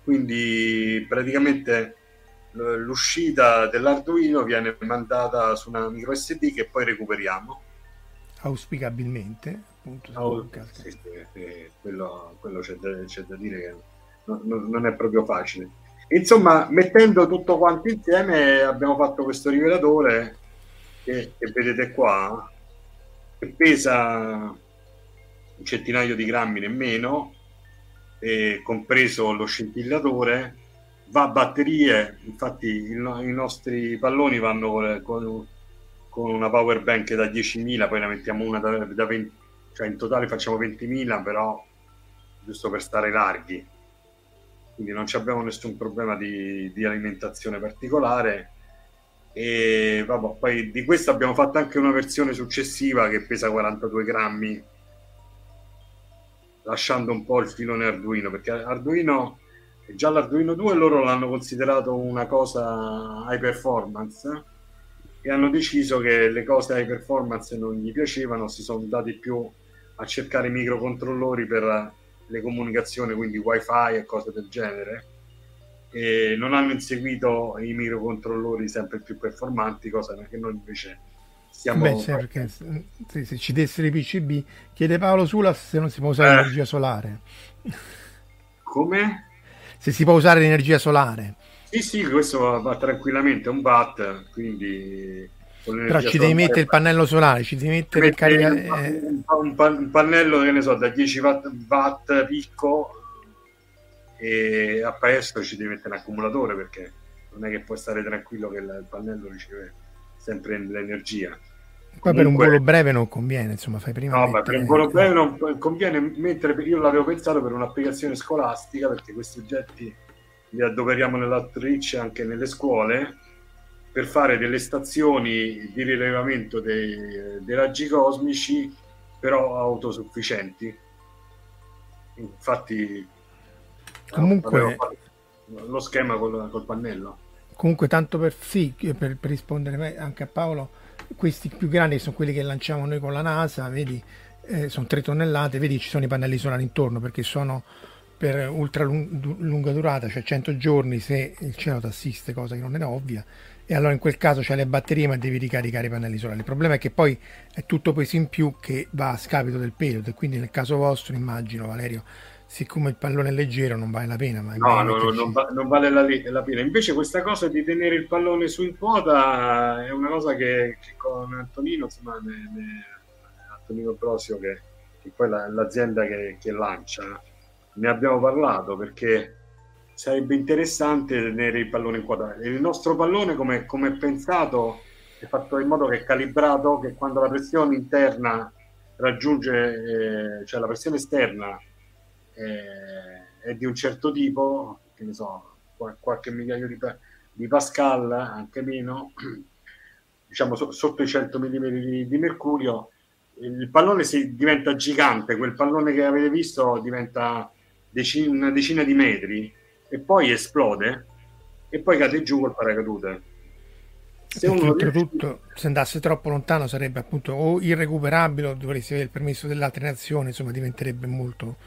Quindi praticamente l'uscita dell'Arduino viene mandata su una micro SD che poi recuperiamo. Auspicabilmente, appunto. Oh, sì, sì, sì, quello, quello c'è, da, c'è, da, dire che non, non è proprio facile Insomma, mettendo tutto quanto insieme abbiamo fatto questo rivelatore che, che vedete qua, che pesa un centinaio di grammi nemmeno, compreso lo scintillatore, va a batterie, infatti il, i nostri palloni vanno con, con, una power bank da 10.000, poi ne mettiamo una da, da 20, cioè in totale facciamo 20.000, però giusto per stare larghi quindi non abbiamo nessun problema di, di alimentazione particolare. E vabbè, poi di questo abbiamo fatto anche una versione successiva che pesa 42 grammi, lasciando un po' il filone Arduino, perché Arduino, già l'Arduino 2 loro l'hanno considerato una cosa high performance e hanno deciso che le cose high performance non gli piacevano, si sono dati più a cercare microcontrollori per le comunicazioni, quindi wifi e cose del genere, e non hanno inseguito i microcontrollori sempre più performanti, cosa che noi invece stiamo... Beh, certo, perché se, se, ci dessero i PCB, chiede Paolo Sulas se non si può usare eh. l'energia solare. Come? Se si può usare l'energia solare. Sì, sì, questo va, va tranquillamente, è un BAT, quindi però ci devi mettere il pannello solare, ci devi mettere il caricatore. Un, un, un, pannello che ne so, da 10 watt, watt picco e a paesto ci devi mettere un accumulatore perché non è che puoi stare tranquillo che il pannello riceve sempre l'energia. Comunque, per un volo breve non conviene, insomma, fai prima. No, mettere... per un volo breve non conviene mettere, io l'avevo pensato per un'applicazione scolastica perché questi oggetti li adoperiamo nell'attrice anche nelle scuole per fare delle stazioni di rilevamento dei, dei raggi cosmici, però autosufficienti. Infatti, comunque, lo schema col, col, pannello. Comunque, tanto per, sì, per, per, rispondere anche a Paolo, questi più grandi sono quelli che lanciamo noi con la NASA, vedi, eh, sono 3 tonnellate, vedi ci sono i pannelli solari intorno perché sono per ultra lunga durata, cioè 100 giorni se il cielo ti assiste, cosa che non è ovvia, e allora in quel caso c'hai le batterie ma devi ricaricare i pannelli solari. Il problema è che poi è tutto peso in più che va a scapito del periodo e quindi nel caso vostro immagino Valerio, siccome il pallone è leggero non vale la pena. Ma no, no, no non, va, non, vale la, la, pena. Invece questa cosa di tenere il pallone su in quota è una cosa che, che con Antonino, insomma, ne, ne, Antonino Brosio che, che poi è l'azienda che, che lancia, ne abbiamo parlato perché sarebbe interessante tenere il pallone in quota. Il nostro pallone, come, come è pensato, è fatto in modo che è calibrato che quando la pressione interna raggiunge, eh, cioè la pressione esterna eh, è di un certo tipo, che ne so, qualche migliaio di, di Pascal, anche meno, diciamo so, sotto i 100 mm di, di mercurio, il pallone si diventa gigante, quel pallone che avete visto diventa decina, una decina di metri e poi esplode e poi cade giù col paracadute. Se uno oltretutto se andasse troppo lontano sarebbe appunto o irrecuperabile o dovresti avere il permesso dell'altra nazione, insomma diventerebbe molto,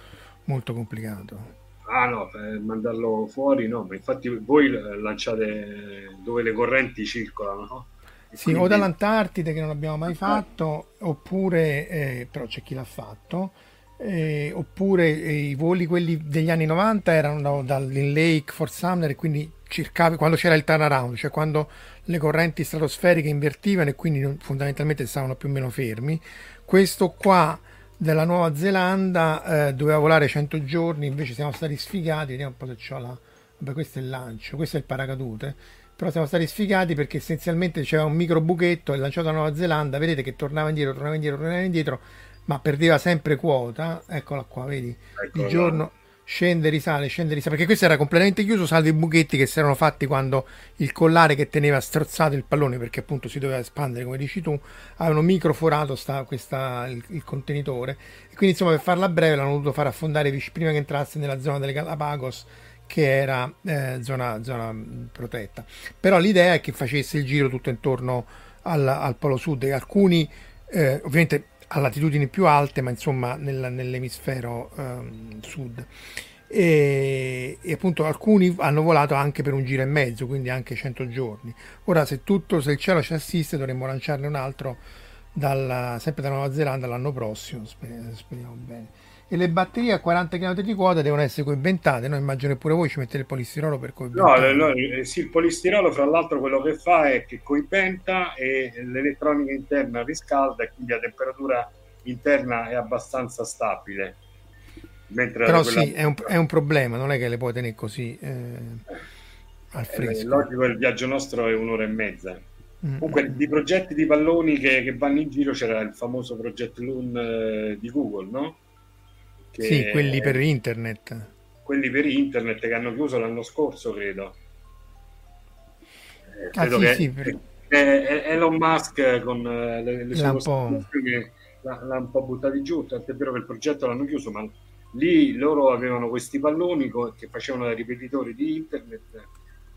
molto complicato. Ah no, per mandarlo fuori no, ma infatti voi lanciate dove le correnti circolano, no? Sì, quindi... o dall'Antartide che non abbiamo mai fatto, oppure, eh, però c'è chi l'ha fatto, eh, oppure eh, i voli quelli degli anni 90 erano dall'in Lake Fort Sumner e quindi cercavi, quando c'era il turnaround, cioè quando le correnti stratosferiche invertivano e quindi fondamentalmente stavano più o meno fermi. Questo qua della Nuova Zelanda eh, doveva volare 100 giorni, invece siamo stati sfigati, vediamo un po' se c'ho la... Vabbè, questo è il lancio, questo è il paracadute, però siamo stati sfigati perché essenzialmente c'era un micro buchetto e lanciato la Nuova Zelanda, vedete che tornava indietro, tornava indietro, tornava indietro, ma perdeva sempre quota, eccola qua, vedi, Eccola. il giorno scende, risale, scende, risale, perché questo era completamente chiuso, salvo i buchetti che si erano fatti quando il collare che teneva strozzato il pallone, perché appunto si doveva espandere, come dici tu, avevano microforato sta, questa, il, il, contenitore. E quindi insomma per farla breve l'hanno dovuto far affondare prima che entrasse nella zona delle Galapagos, che era eh, zona, zona protetta. Però l'idea è che facesse il giro tutto intorno al, al polo sud e alcuni, eh, ovviamente a latitudini più alte, ma insomma nel, nell'emisfero um, sud. E, e, appunto alcuni hanno volato anche per un giro e mezzo, quindi anche 100 giorni. Ora, se tutto, se il cielo ci assiste, dovremmo lanciarne un altro dalla, sempre da Nuova Zelanda l'anno prossimo. Speriamo, speriamo bene e le batterie a 40 km di quota devono essere coinventate. No? Immagino che pure voi ci mettete il polistirolo per coibentare. No, no, eh, sì, il polistirolo, fra l'altro, quello che fa è che coibenta e l'elettronica interna riscalda e quindi la temperatura interna è abbastanza stabile. Mentre Però quella... sì, è un, è un, problema, non è che le puoi tenere così eh, al eh, fresco. Eh, logico, il viaggio nostro è un'ora e mezza. Mm. Comunque, di progetti di palloni che, che, vanno in giro c'era il famoso progetto Loon eh, di Google, no? Sì, quelli per internet. Quelli per internet che hanno chiuso l'anno scorso, credo. Eh, ah, credo ah, sì, che sì, per... Elon Musk con eh, le, le sue costruzioni l'ha un po' buttati giù, tant'è vero che il progetto l'hanno chiuso, ma lì loro avevano questi palloni che facevano da ripetitori di internet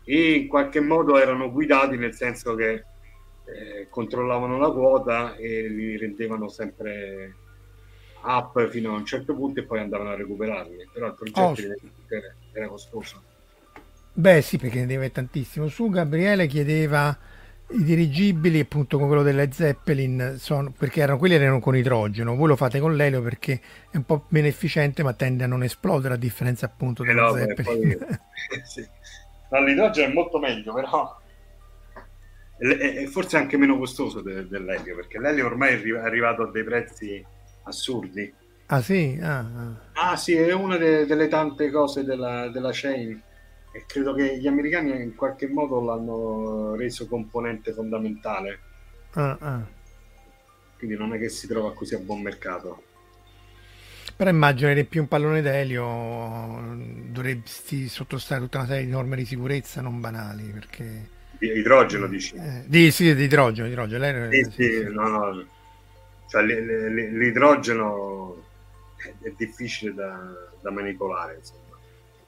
e in qualche modo erano guidati nel senso che eh, controllavano la quota e li rendevano sempre up fino a un certo punto e poi andavano a recuperarli, però il progetto oh. era, costoso. Beh sì, perché ne deve tantissimo. Su Gabriele chiedeva i dirigibili appunto come quello delle Zeppelin sono, perché erano, quelli erano con idrogeno voi lo fate con l'elio perché è un po' meno efficiente ma tende a non esplodere a differenza appunto delle eh no, Zeppelin poi, sì. l'idrogeno è molto meglio però è, forse anche meno costoso de, dell'elio perché l'elio ormai è arrivato a dei prezzi assurdi. Ah sì? Ah, ah. ah sì, è una de- delle tante cose della, della chain e credo che gli americani in qualche modo l'hanno reso componente fondamentale. Ah, ah. Quindi non è che si trova così a buon mercato. Però immagino che più un pallone d'elio dovresti sottostare tutta una serie di norme di sicurezza non banali perché... Di idrogeno dici? Eh, di, sì, di idrogeno, idrogeno. Sì, sì, sì, no, no cioè, l'idrogeno è difficile da, da manipolare, insomma.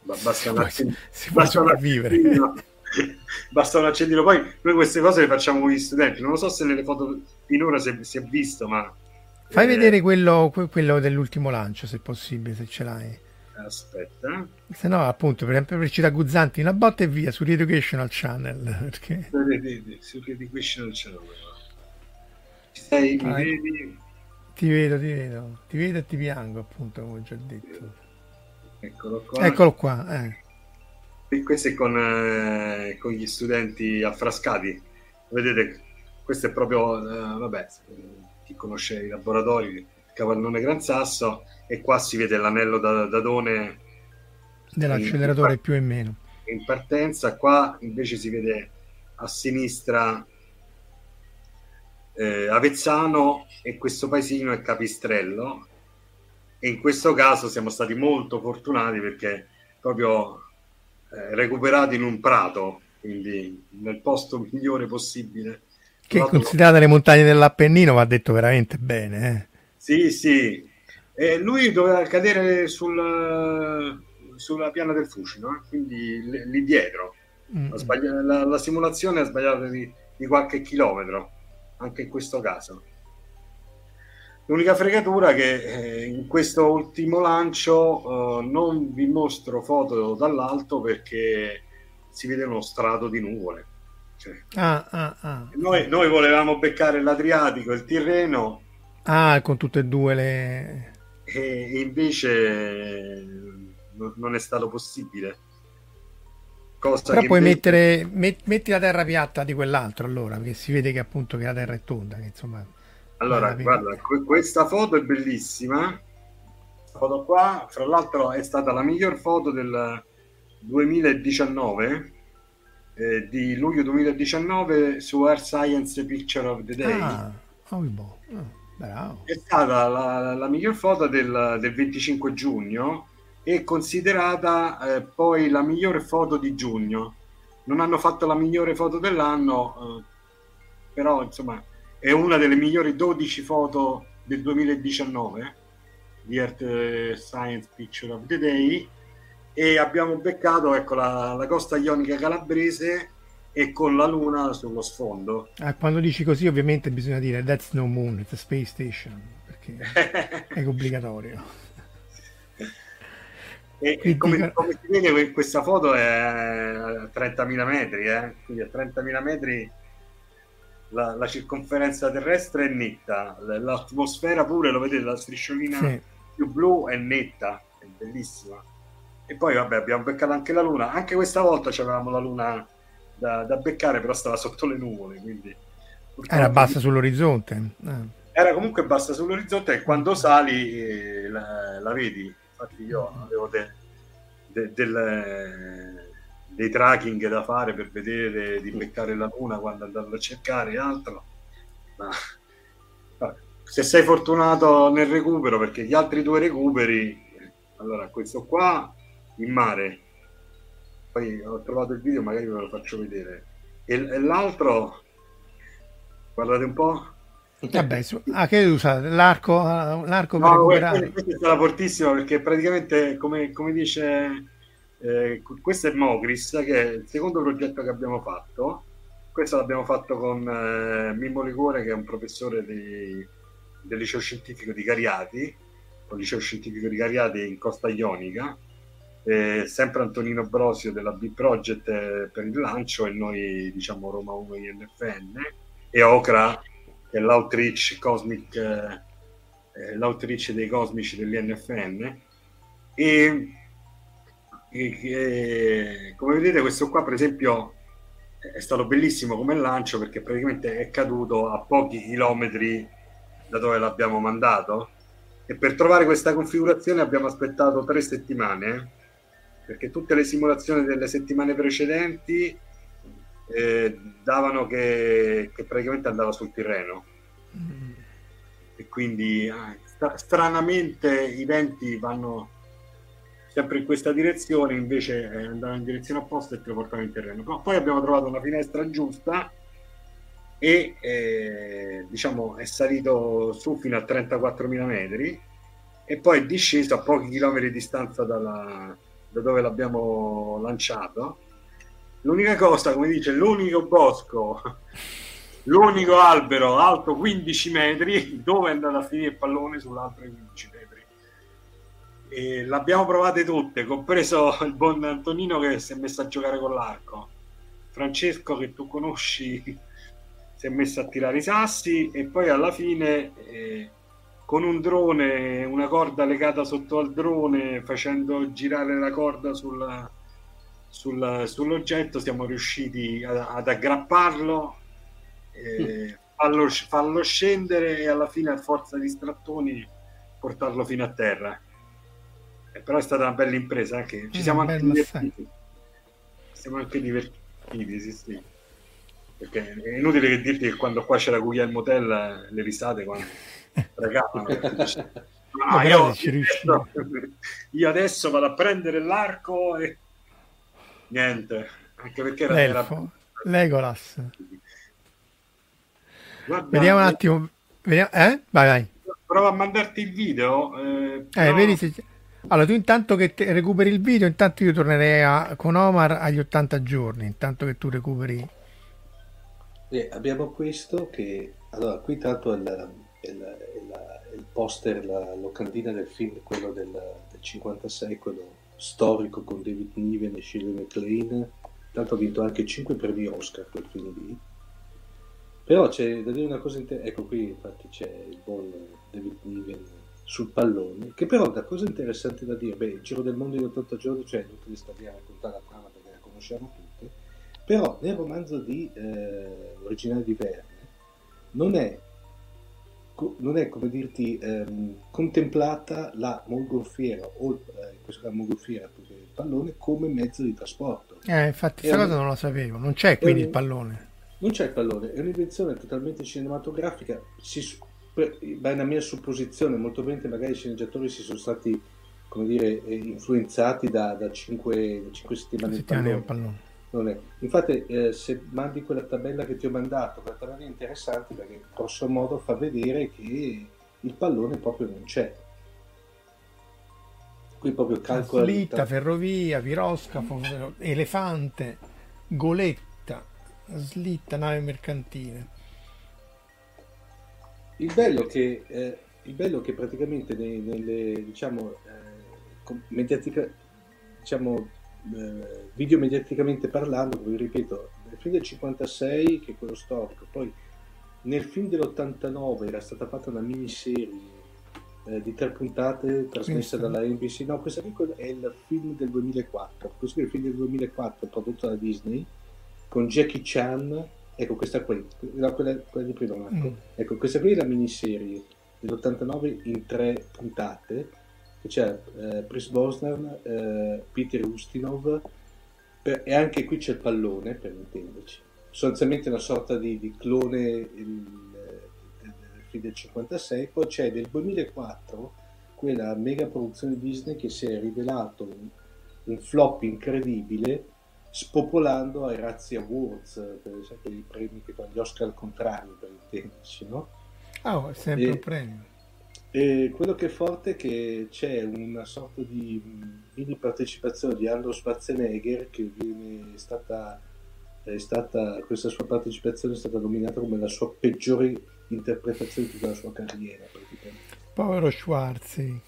Basta un si basta un accendino, basta un accendino. Poi noi queste cose le facciamo con gli studenti. Non lo so se nelle foto finora si è, si è visto, ma... Fai eh... vedere quello, quello, dell'ultimo lancio, se possibile, se ce l'hai. Aspetta. Se no, appunto, per esempio, per citare Guzzanti, una botta e via su Educational Channel. Perché... Su Educational Channel. Sei, mi vedi? Ti vedo, ti vedo, ti vedo e ti piango, appunto, come ho già detto. Eccolo qua. Eccolo qua. Eh. E questo è con, eh, con, gli studenti affrascati. Vedete, questo è proprio, eh, vabbè, chi conosce i laboratori, cavallone Gran Sasso, e qua si vede l'anello da, dadone dell'acceleratore in, più e meno. In partenza, qua invece si vede a sinistra eh, Avezzano e questo paesino è Capistrello e in questo caso siamo stati molto fortunati perché proprio eh, recuperati in un prato, quindi nel posto migliore possibile. Che considerate le montagne dell'Appennino va detto veramente bene. Eh? Sì, sì. E lui doveva cadere sul, sulla piana del Fucino, eh? quindi lì dietro. Mm. La, la, simulazione ha sbagliato di, di qualche chilometro anche in questo caso. L'unica fregatura è che eh, in questo ultimo lancio eh, non vi mostro foto dall'alto perché si vede uno strato di nuvole. Cioè, ah, ah, ah. Noi, noi, volevamo beccare l'Adriatico e il Tirreno. Ah, con tutte e due le... E invece non è stato possibile. Cosa Però puoi invece- mettere, met- metti la terra piatta di quell'altro allora, perché si vede che appunto che la terra è tonda, che insomma... Allora, guarda, que- questa foto è bellissima. Questa foto qua, fra l'altro, è stata la miglior foto del 2019, eh, di luglio 2019 su Earth Science Picture of the Day. Ah, oh, boh. Bravo. È stata la, la miglior foto del, del 25 giugno e considerata eh, poi la migliore foto di giugno. Non hanno fatto la migliore foto dell'anno, eh, però insomma è una delle migliori 12 foto del 2019 di Earth eh, Science Picture of the Day e abbiamo beccato ecco, la, la costa ionica calabrese e con la luna sullo sfondo. Ah, quando dici così ovviamente bisogna dire that's no moon, it's a space station, perché è obbligatorio. E, Quindi- come, come si vede que- questa foto è a 30.000 metri, eh? quindi a 30.000 metri la, la circonferenza terrestre è netta, l'atmosfera pure, lo vedete, la strisciolina Sì. più blu è netta, è bellissima. E poi vabbè abbiamo beccato anche la luna, anche questa volta avevamo la luna da, da beccare, però stava sotto le nuvole, quindi... Era bassa sull'orizzonte. Ah. era comunque bassa sull'orizzonte e quando sali eh, la, la vedi. Infatti io avevo de- de- del- dei tracking da fare per vedere di beccare la luna quando andavo a cercare e altro. Ma vabbè, se sei fortunato nel recupero, perché gli altri due recuperi, allora questo qua in mare, poi ho trovato il video, magari ve lo faccio vedere. E, e l'altro, guardate un po'. Vabbè, su- ah, che usate? L'arco, ah, l'arco per No, recuperare? questa, è stata fortissima perché praticamente, come, come dice, eh, questo è Mogris, che è il secondo progetto che abbiamo fatto. Questo l'abbiamo fatto con eh, Mimmo Ligure, che è un professore di- del liceo scientifico di Cariati, con il liceo scientifico di Cariati in Costa Ionica, e sempre Antonino Brosio della B-Project eh, per il lancio e noi, diciamo, Roma 1 INFN, e Ocra, che è l'outreach cosmic. eh, eh, l'outreach dei cosmici dell'INFN e, e- e- come vedete questo qua per esempio è stato bellissimo come lancio perché praticamente è caduto a pochi chilometri da dove l'abbiamo mandato e per trovare questa configurazione abbiamo aspettato tre settimane perché tutte le simulazioni delle settimane precedenti eh, davano che, che praticamente andava sul Tirreno. E quindi ah, stra- stranamente i venti vanno sempre in questa direzione invece eh, andavano in direzione opposta e te lo portavano in terreno Però poi abbiamo trovato una finestra giusta e eh, diciamo è salito su fino a 34.000 metri e poi è disceso a pochi chilometri di distanza dalla- da dove l'abbiamo lanciato l'unica cosa come dice l'unico bosco l'unico albero alto 15 metri dove è andato a finire il pallone sull'altro 15 metri. E l'abbiamo provate tutte compreso il buon Antonino che si è messo a giocare con l'arco. Francesco che tu conosci si è messo a tirare i sassi e poi alla fine eh, con un drone una corda legata sotto al drone facendo girare la corda sul, sul- sull'oggetto siamo riusciti a- ad aggrapparlo eh, farlo, farlo scendere e alla fine a forza di strattoni portarlo fino a terra. Eh, però è stata una bella impresa, anche. ci Mm, siamo anche divertiti. Siamo anche divertiti, sì, sì. Perché è inutile che dirti che quando qua c'era Guglielmo Tell le risate quando ragavano. perché dice, "No, Ma però io, ci riuscivi." adesso, io adesso vado a prendere l'arco e niente, anche perché era, era L'elfo, Legolas. Guarda, Vediamo un attimo. Vediamo, eh? Vai, vai. Prova a mandarti il video. Eh, Eh, però- vedi se... Allora, tu intanto che te- recuperi il video, intanto io tornerei a- con Omar agli 80 giorni, intanto che tu recuperi... E abbiamo questo che, allora, qui tanto è il, è il- è la- è il poster, la locandina del film, quello del, del 56, quello storico con David Niven e Shirley MacLaine. Tanto ha vinto anche 5 premi Oscar quel film lì. Però c'è da dire una cosa interessante, ecco qui infatti c'è il buon David Niven sul pallone, che però da cosa interessante da dire, beh, il giro del mondo in 80 giorni, cioè non te ne sta a raccontare la trama perché la conosciamo tutte, però nel romanzo di eh, originale di Verne non è, non è come dirti ehm, contemplata la mongolfiera o eh, in questo caso mongolfiera perché il pallone come mezzo di trasporto. Eh, infatti questa cosa non la sapevo, non c'è quindi un, il pallone. Non c'è il pallone, è un'invenzione totalmente cinematografica, si, è una mia supposizione, molto probabilmente magari i sceneggiatori si sono stati come dire, eh, influenzati da, da 5, 5 settimane di pallone. pallone. Infatti, eh, se mandi quella tabella che ti ho mandato, quella tabella è interessante perché grosso modo fa vedere che il pallone proprio non c'è. Qui proprio calcola. Slitta, ferrovia, piroscafo, elefante, goletta, slitta, nave mercantile. Il bello che, eh, il bello che praticamente nelle, nelle diciamo, eh, mediatica, diciamo eh, video mediaticamente parlando, vi ripeto, nel film del 56, che è quello storico, poi nel film dell'89 era stata fatta una miniserie eh, di tre puntate trasmessa dalla NBC. No, questa qui è il film del 2004. Questo è il film del 2004 prodotto da Disney con Jackie Chan. Ecco, questa qui, no, quella, quella di prima. Ecco. Mm. ecco, questa qui è la miniserie dell'89 in tre puntate c'è eh, Chris Bosnan, eh, Peter Ustinov per, e anche qui c'è il pallone per intenderci. Sostanzialmente una sorta di, di clone il, del film del 56 poi c'è del 2004 quella mega produzione Disney che si è rivelato un, un flop incredibile spopolando ai Razzi Awards per esempio i premi che fanno gli Oscar al contrario per intenderci no? Ah, oh, è sempre e, un premio e quello che è forte è che c'è una sorta di mini partecipazione di Arnold Schwarzenegger che viene stata, è stata, questa sua partecipazione è stata nominata come la sua peggiore interpretazione di tutta la sua carriera. Povero Schwarzi.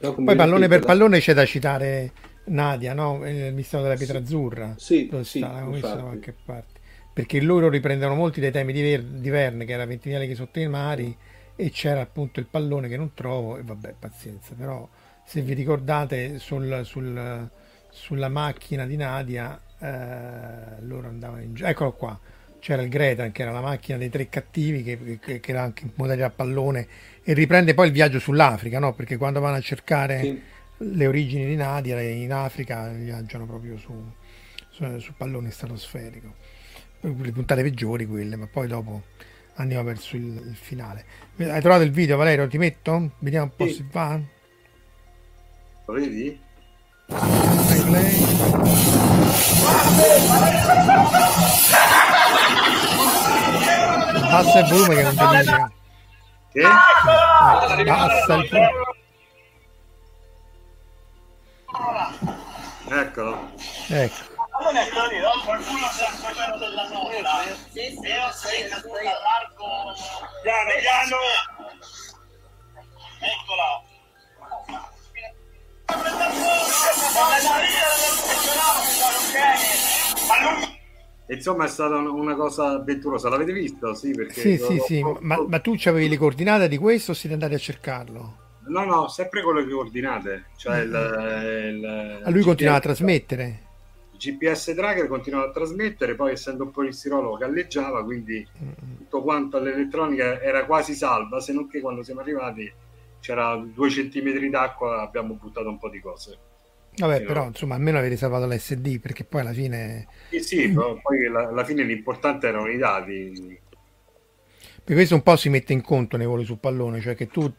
Poi pallone per pallone c'è da citare Nadia, no? il mistero della pietra sì. azzurra. Sì, sì, da qualche parte. Perché loro riprendono molti dei temi di, Ver- di Verne, che era 20 che sotto i mari, e c'era appunto il pallone che non trovo e vabbè pazienza però se vi ricordate sul, sul, sulla macchina di Nadia eh, loro andavano in giro eccolo qua c'era il Greta che era la macchina dei tre cattivi che, che, che era anche in modalità pallone e riprende poi il viaggio sull'Africa no? perché quando vanno a cercare sì. le origini di Nadia in Africa viaggiano proprio su, su, su pallone stratosferico le puntate peggiori quelle ma poi dopo andiamo verso il, il, finale. Hai trovato il video, Valerio? Ti metto? Vediamo un po' sì. se va. Lo vedi? Basta il volume che non ti dice. Che? Basta il volume. Eccolo. Ecco non è così, no? Qualcuno sta facendo della sorta. Sì, sì, io sei largo. Piano, piano. Eccola. Insomma è stata una cosa avventurosa, l'avete visto? Sì, perché sì, sì, sì. Ma, ma, tu avevi le coordinate di questo o siete andati a cercarlo? No, no, sempre con le coordinate. Cioè mm-hmm. il, il, a lui continuava a trasmettere? GPS tracker continuava a trasmettere, poi essendo un polistirolo galleggiava, quindi tutto quanto all'elettronica era quasi salva, se non che quando siamo arrivati c'era due centimetri d'acqua, abbiamo buttato un po' di cose. Vabbè, però no. insomma, almeno avete salvato l'SD perché poi alla fine. Sì, sì, poi la, alla fine l'importante erano i dati. Per questo un po' si mette in conto nei voli su pallone, cioè che tu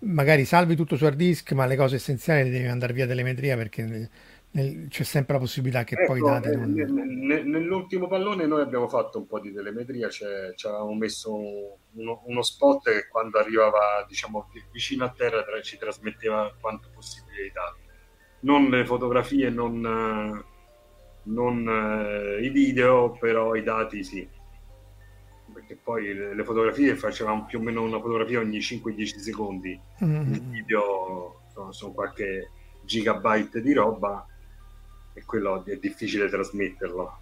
magari salvi tutto su hard disk, ma le cose essenziali devi andare via telemetria perché nel, c'è sempre la possibilità che ecco, poi date non... nell'ultimo pallone noi abbiamo fatto un po' di telemetria cioè, ci avevamo messo uno, uno, spot che quando arrivava diciamo vicino a terra ci trasmetteva quanto possibile i dati. Non le fotografie non, non eh, i video però i dati sì. Perché poi le, le, fotografie facevamo più o meno una fotografia ogni 5-10 secondi. Mm-hmm. il video sono, sono qualche gigabyte di roba e quello è difficile trasmetterlo.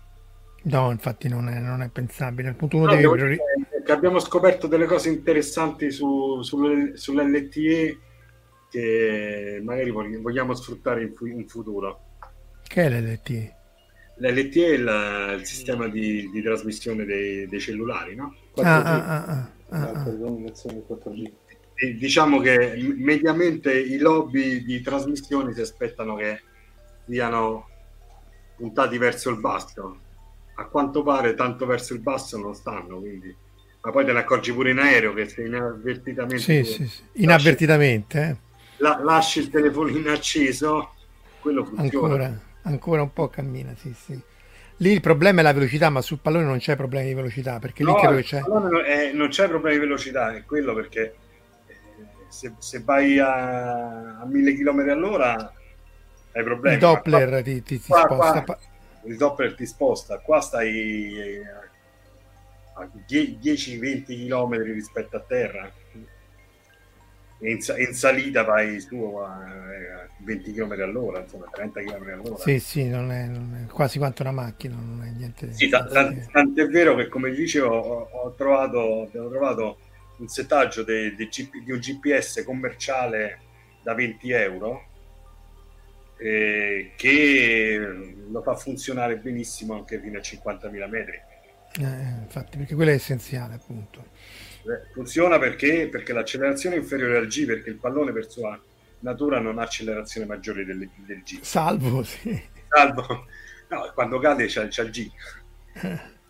No, infatti non è, non è pensabile. Al punto uno no, deve... Dire, abbiamo scoperto delle cose interessanti su, su, sull'LTE che magari vogliamo sfruttare in, in futuro. Che è l'LTE? L'LTE è il, il sistema di, di trasmissione dei, dei cellulari, no? 4G. Ah, ah, ah, ah, ah, ah. denominazione 4G. E diciamo che mediamente i lobby di trasmissioni si aspettano che siano puntati verso il basso. A quanto pare tanto verso il basso non stanno, quindi... Ma poi te ne accorgi pure in aereo che se inavvertitamente Sì, sì, sì. Inavvertitamente, eh. la- lasci il telefonino acceso, quello funziona. Ancora, ancora un po' cammina, sì, sì. Lì il problema è la velocità, ma sul pallone non c'è problemi di velocità, perché lì No, credo che c'è... non, eh, non c'è problema di velocità, è quello perché eh, se, se vai a, a 1000 km all'ora hai problemi. Il Doppler qua- ti, ti- ti qua- sposta. qua- il Doppler ti sposta, qua stai a 10-20 km rispetto a terra. In, in salita vai su a eh, 20 km all'ora, insomma 30 km all'ora. Sì, sì, non è, non è quasi quanto una macchina, non è niente. Sì, ta- ta- tant'è vero che come dicevo ho, ho trovato, abbiamo trovato un settaggio de- de GP di un GPS commerciale da 20 euro eh, che lo fa funzionare benissimo anche fino a 50.000 metri. Eh, infatti, perché quello è essenziale, appunto. Eh, Funziona perché? Perché l'accelerazione è inferiore al G, perché il pallone per sua natura non ha accelerazione maggiore del, del G. Salvo, sì. Salvo, no, quando cade c'è, c'è il G.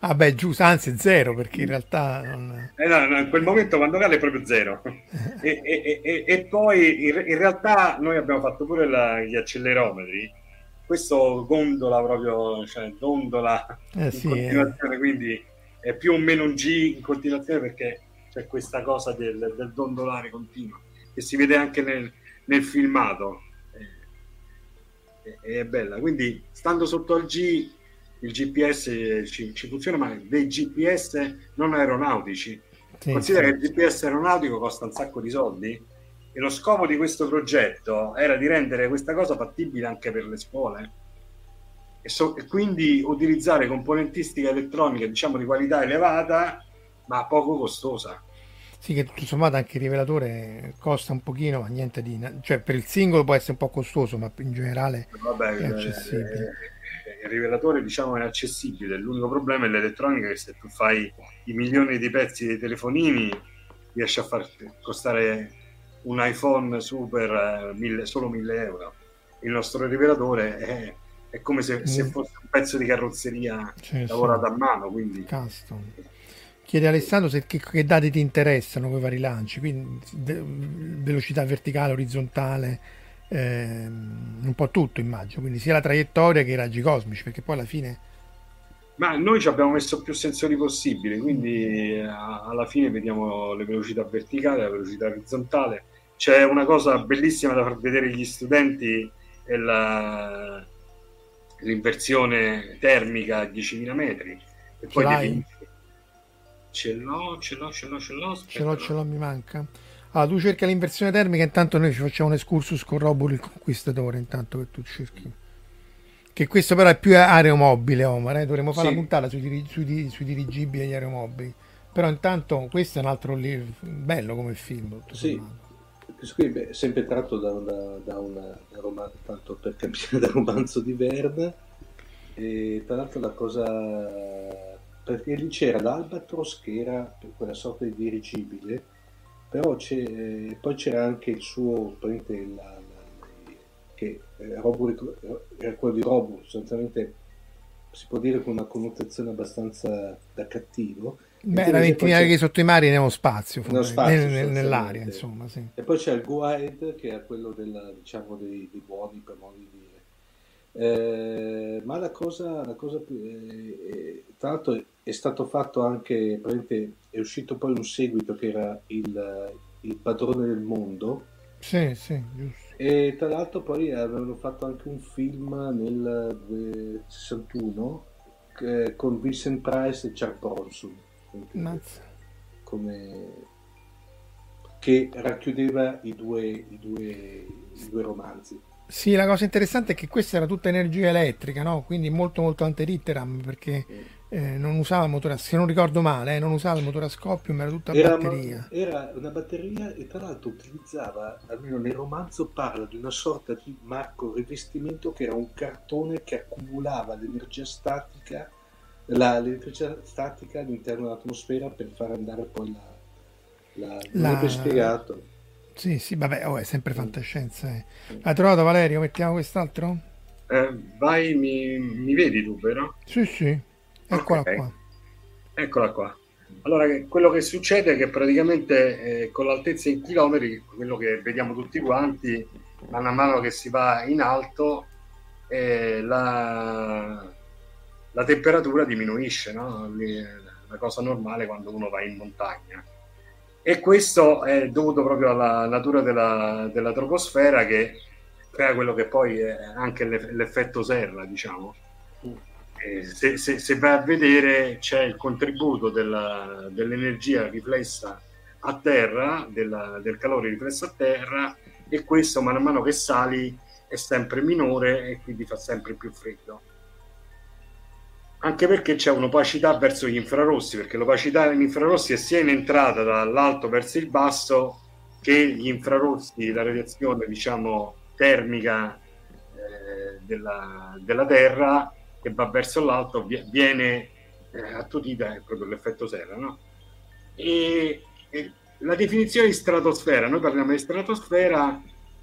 Ah beh, giusto, anzi zero, perché in realtà non... Eh no, no, in quel momento quando cade è proprio zero. e, e- e- e poi in, in realtà noi abbiamo fatto pure la- gli accelerometri. Questo gondola proprio, cioè dondola Eh in sì, continuazione, quindi è più o meno un G in continuazione perché c'è questa cosa del, del dondolare continuo che si vede anche nel, nel filmato. Eh, e- è bella. Quindi stando sotto al G il GPS ci, ci funziona, ma dei GPS non aeronautici. sì, Considera sì. che il GPS aeronautico costa un sacco di soldi e lo scopo di questo progetto era di rendere questa cosa fattibile anche per le scuole e, so- e quindi utilizzare componentistica elettronica diciamo di qualità elevata ma poco costosa. Sì, che tutto sommato anche il rivelatore costa un pochino, ma niente di... Cioè, per il singolo può essere un po' costoso, ma in generale Vabbè, è eh, accessibile. eh, il rivelatore diciamo è accessibile, l'unico problema è l'elettronica che se tu fai i milioni di pezzi dei telefonini riesci a far costare un iPhone super eh, mille- solo 1000 euro. Il nostro rivelatore è, è come se, se fosse un pezzo di carrozzeria Sì, sì. lavorato a mano, quindi Custom. Chiede Alessandro se che, che dati ti interessano quei vari lanci, quindi ve- velocità verticale, orizzontale, ehm, un po' tutto immagino, quindi sia la traiettoria che i raggi cosmici, perché poi alla fine Ma noi ci abbiamo messo più sensori possibili, quindi eh, alla fine vediamo le velocità verticali, la velocità orizzontale. C'è una cosa bellissima da far vedere agli studenti, è la- l'inversione termica a 10.000 metri. E poi l'hai? definisce- Ce l'ho, ce l'ho, ce l'ho, ce l'ho. ce l'ho, ce l'ho, mi manca. Allora, tu cerca l'inversione termica, intanto noi ci facciamo un excursus con Robur il conquistatore, intanto che tu cerchi. Che questo però è più aeromobile, Omar, eh? dovremmo fare Sì. la puntata sui, diri- sui di- sui dirigibili e gli aeromobili. Però intanto questo è un altro lì, bello come film. Sì. Questo qui è sempre tratto da, una, da, una, da romanzo, tanto per capire, da romanzo di Verne. E tra l'altro la cosa... Perché lì c'era l'Albatros che era quella sorta di dirigibile, però c'è, eh, poi c'era anche il suo, la- la- che eh, Robur- era quello di Robur, sostanzialmente si può dire con una connotazione abbastanza da cattivo. Beh, la ventina che sotto i mari nello spazio, Nello spazio, nel- nel- nell'aria, insomma, sì. E poi c'è il guide che è quello della, diciamo, dei, dei buoni, per modo di dire. Eh, ma la cosa, la cosa più... eh, eh, tra l'altro è stato fatto anche, praticamente è uscito poi un seguito che era il, il padrone del mondo Sì, sì, giusto. e tra l'altro poi avevano fatto anche un film nel eh, 61 che- con Vincent Price e Charles Bronson come che racchiudeva i due, i due, i due romanzi. Sì, la cosa interessante è che questa era tutta energia elettrica, no? Quindi molto molto antelitteram, perché eh, non usava il motore a se non ricordo male, eh, non usava il motore a scoppio, ma era tutta Era, batteria. era una batteria e tra l'altro utilizzava, almeno nel romanzo, parla di una sorta di marco rivestimento che era un cartone che accumulava l'energia statica, la- l'elettricità statica all'interno dell'atmosfera per far andare poi la... la, La- avrebbe spiegato. Sì, sì, vabbè, oh, è sempre fantascienza. eh. Hai trovato Valerio? Mettiamo quest'altro? Eh, vai, mi, mi vedi tu, vero? Sì, sì, eccola Ok. qua. Eccola qua. Allora, quello che succede è che praticamente eh, con l'altezza in chilometri, quello che vediamo tutti quanti, man mano che si va in alto, eh, la, la temperatura diminuisce, no? La cosa normale quando uno va in montagna. E questo è dovuto proprio alla natura della, della troposfera che crea quello che poi è anche l'eff- l'effetto serra, diciamo. Eh, se, se- se vai a vedere c'è il contributo della- dell'energia riflessa a terra, della- del calore riflesso a terra, e questo man mano che sali è sempre minore e quindi fa sempre più freddo. Anche perché c'è un'opacità verso gli infrarossi, perché l'opacità negli infrarossi è sia in entrata dall'alto verso il basso che gli infrarossi, la radiazione diciamo termica eh, della, della Terra che va verso l'alto vi- viene eh, attutita, è proprio l'effetto serra, no? E, e la definizione di stratosfera, noi parliamo di stratosfera,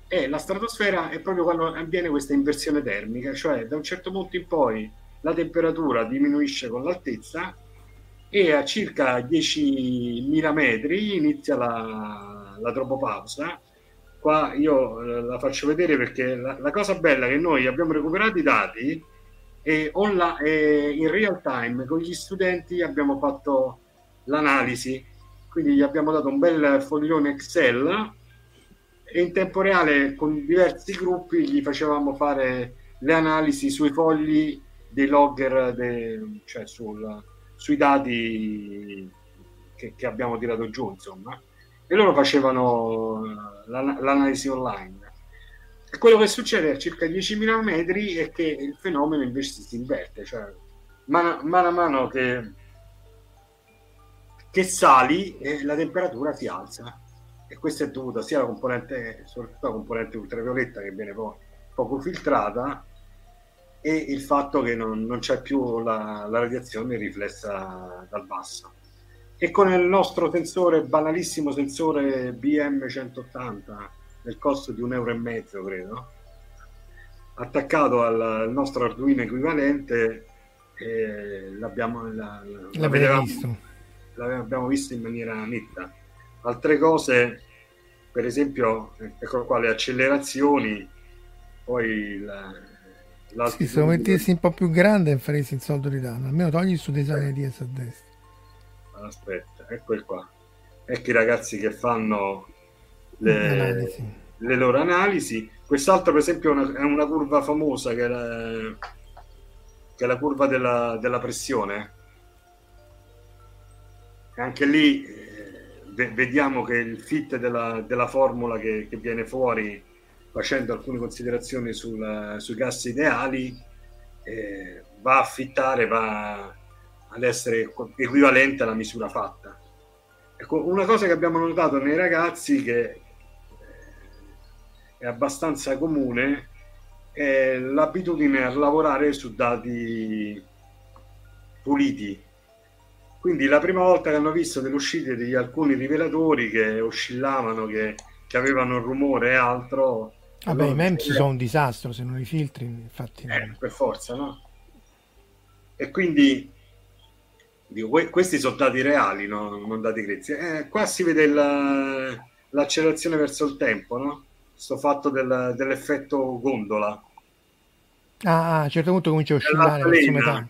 e la stratosfera è proprio quando avviene questa inversione termica, cioè da un certo punto in poi la temperatura diminuisce con l'altezza e a circa 10.000 metri inizia la, la tropopausa. Qua io eh, la faccio vedere perché la, la cosa bella è che noi abbiamo recuperato i dati e, onla- e in real time con gli studenti abbiamo fatto l'analisi, quindi gli abbiamo dato un bel foglione Excel e in tempo reale con diversi gruppi gli facevamo fare le analisi sui fogli dei logger, de- cioè sul- sui dati che, che abbiamo tirato giù, insomma. E loro facevano l'an- l'analisi online. Quello che succede a circa 10.000 metri è che il fenomeno invece si inverte, cioè mano, mano a mano che, che sali eh, la temperatura si alza e questo è dovuto sia alla componente, soprattutto alla componente ultravioletta che viene poi poco filtrata e il fatto che non, non c'è più la, la radiazione riflessa dal basso. E con il nostro sensore, banalissimo sensore BM180, del costo di un euro e mezzo, credo, attaccato al, al nostro Arduino equivalente, eh, l'abbiamo, la, la- vedevamo- visto? l'abbiamo visto in maniera netta. Altre cose, per esempio, ecco qua le accelerazioni, poi la, Sì, l'altitudine- se lo mettessi un po' più grande faresti il soldo di danno. Almeno togli su design di a destra. Aspetta, ecco il qua. Ecco i ragazzi che fanno le, Analisi. le loro analisi. Quest'altro, per esempio, è una, è una curva famosa che è la, che è la curva della, della pressione. Anche lì eh, ve- vediamo che il fit della, della formula che, che viene fuori facendo alcune considerazioni sul- sui gas ideali eh, va a fittare, va ad essere equivalente alla misura fatta. Ecco, una cosa che abbiamo notato nei ragazzi che è abbastanza comune è l'abitudine a lavorare su dati puliti. Quindi la prima volta che hanno visto delle uscite di alcuni rivelatori che oscillavano, che, che avevano rumore e altro, Vabbè, i allora, MEMS eh, sono un disastro se non li filtri, infatti. eh, per forza, no? E quindi dico, que- questi sono dati reali, no? non dati grezzi. Eh, qua si vede il- l'accelerazione verso il tempo, no? Sto fatto del- dell'effetto gondola. Ah, ah, a un certo punto comincia a oscillare verso L'altalena. metà.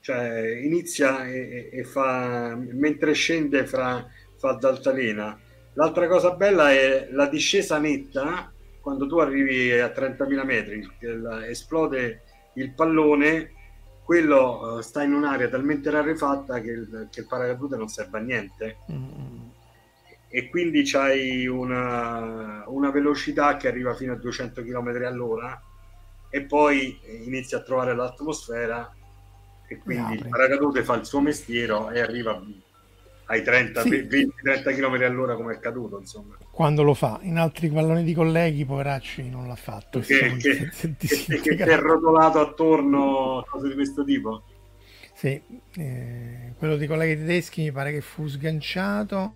Cioè inizia e, e- fa, mentre scende fra, fa ad altalena. L'altra cosa bella è la discesa netta, quando tu arrivi a 30.000 metri, esplode il pallone, quello eh, sta in un'area talmente rarefatta che il, che il paracadute non serve a niente Mm. E quindi c'hai una, una velocità che arriva fino a 200 km all'ora e poi inizia a trovare l'atmosfera e quindi il paracadute fa il suo mestiere e arriva ai 30, Sì. 20-30 km all'ora come è caduto, insomma. Quando lo fa, in altri palloni di colleghi, poveracci, non l'ha fatto. Che, che, che, che è rotolato attorno cose di questo tipo. Sì, eh, quello dei colleghi tedeschi mi pare che fu sganciato.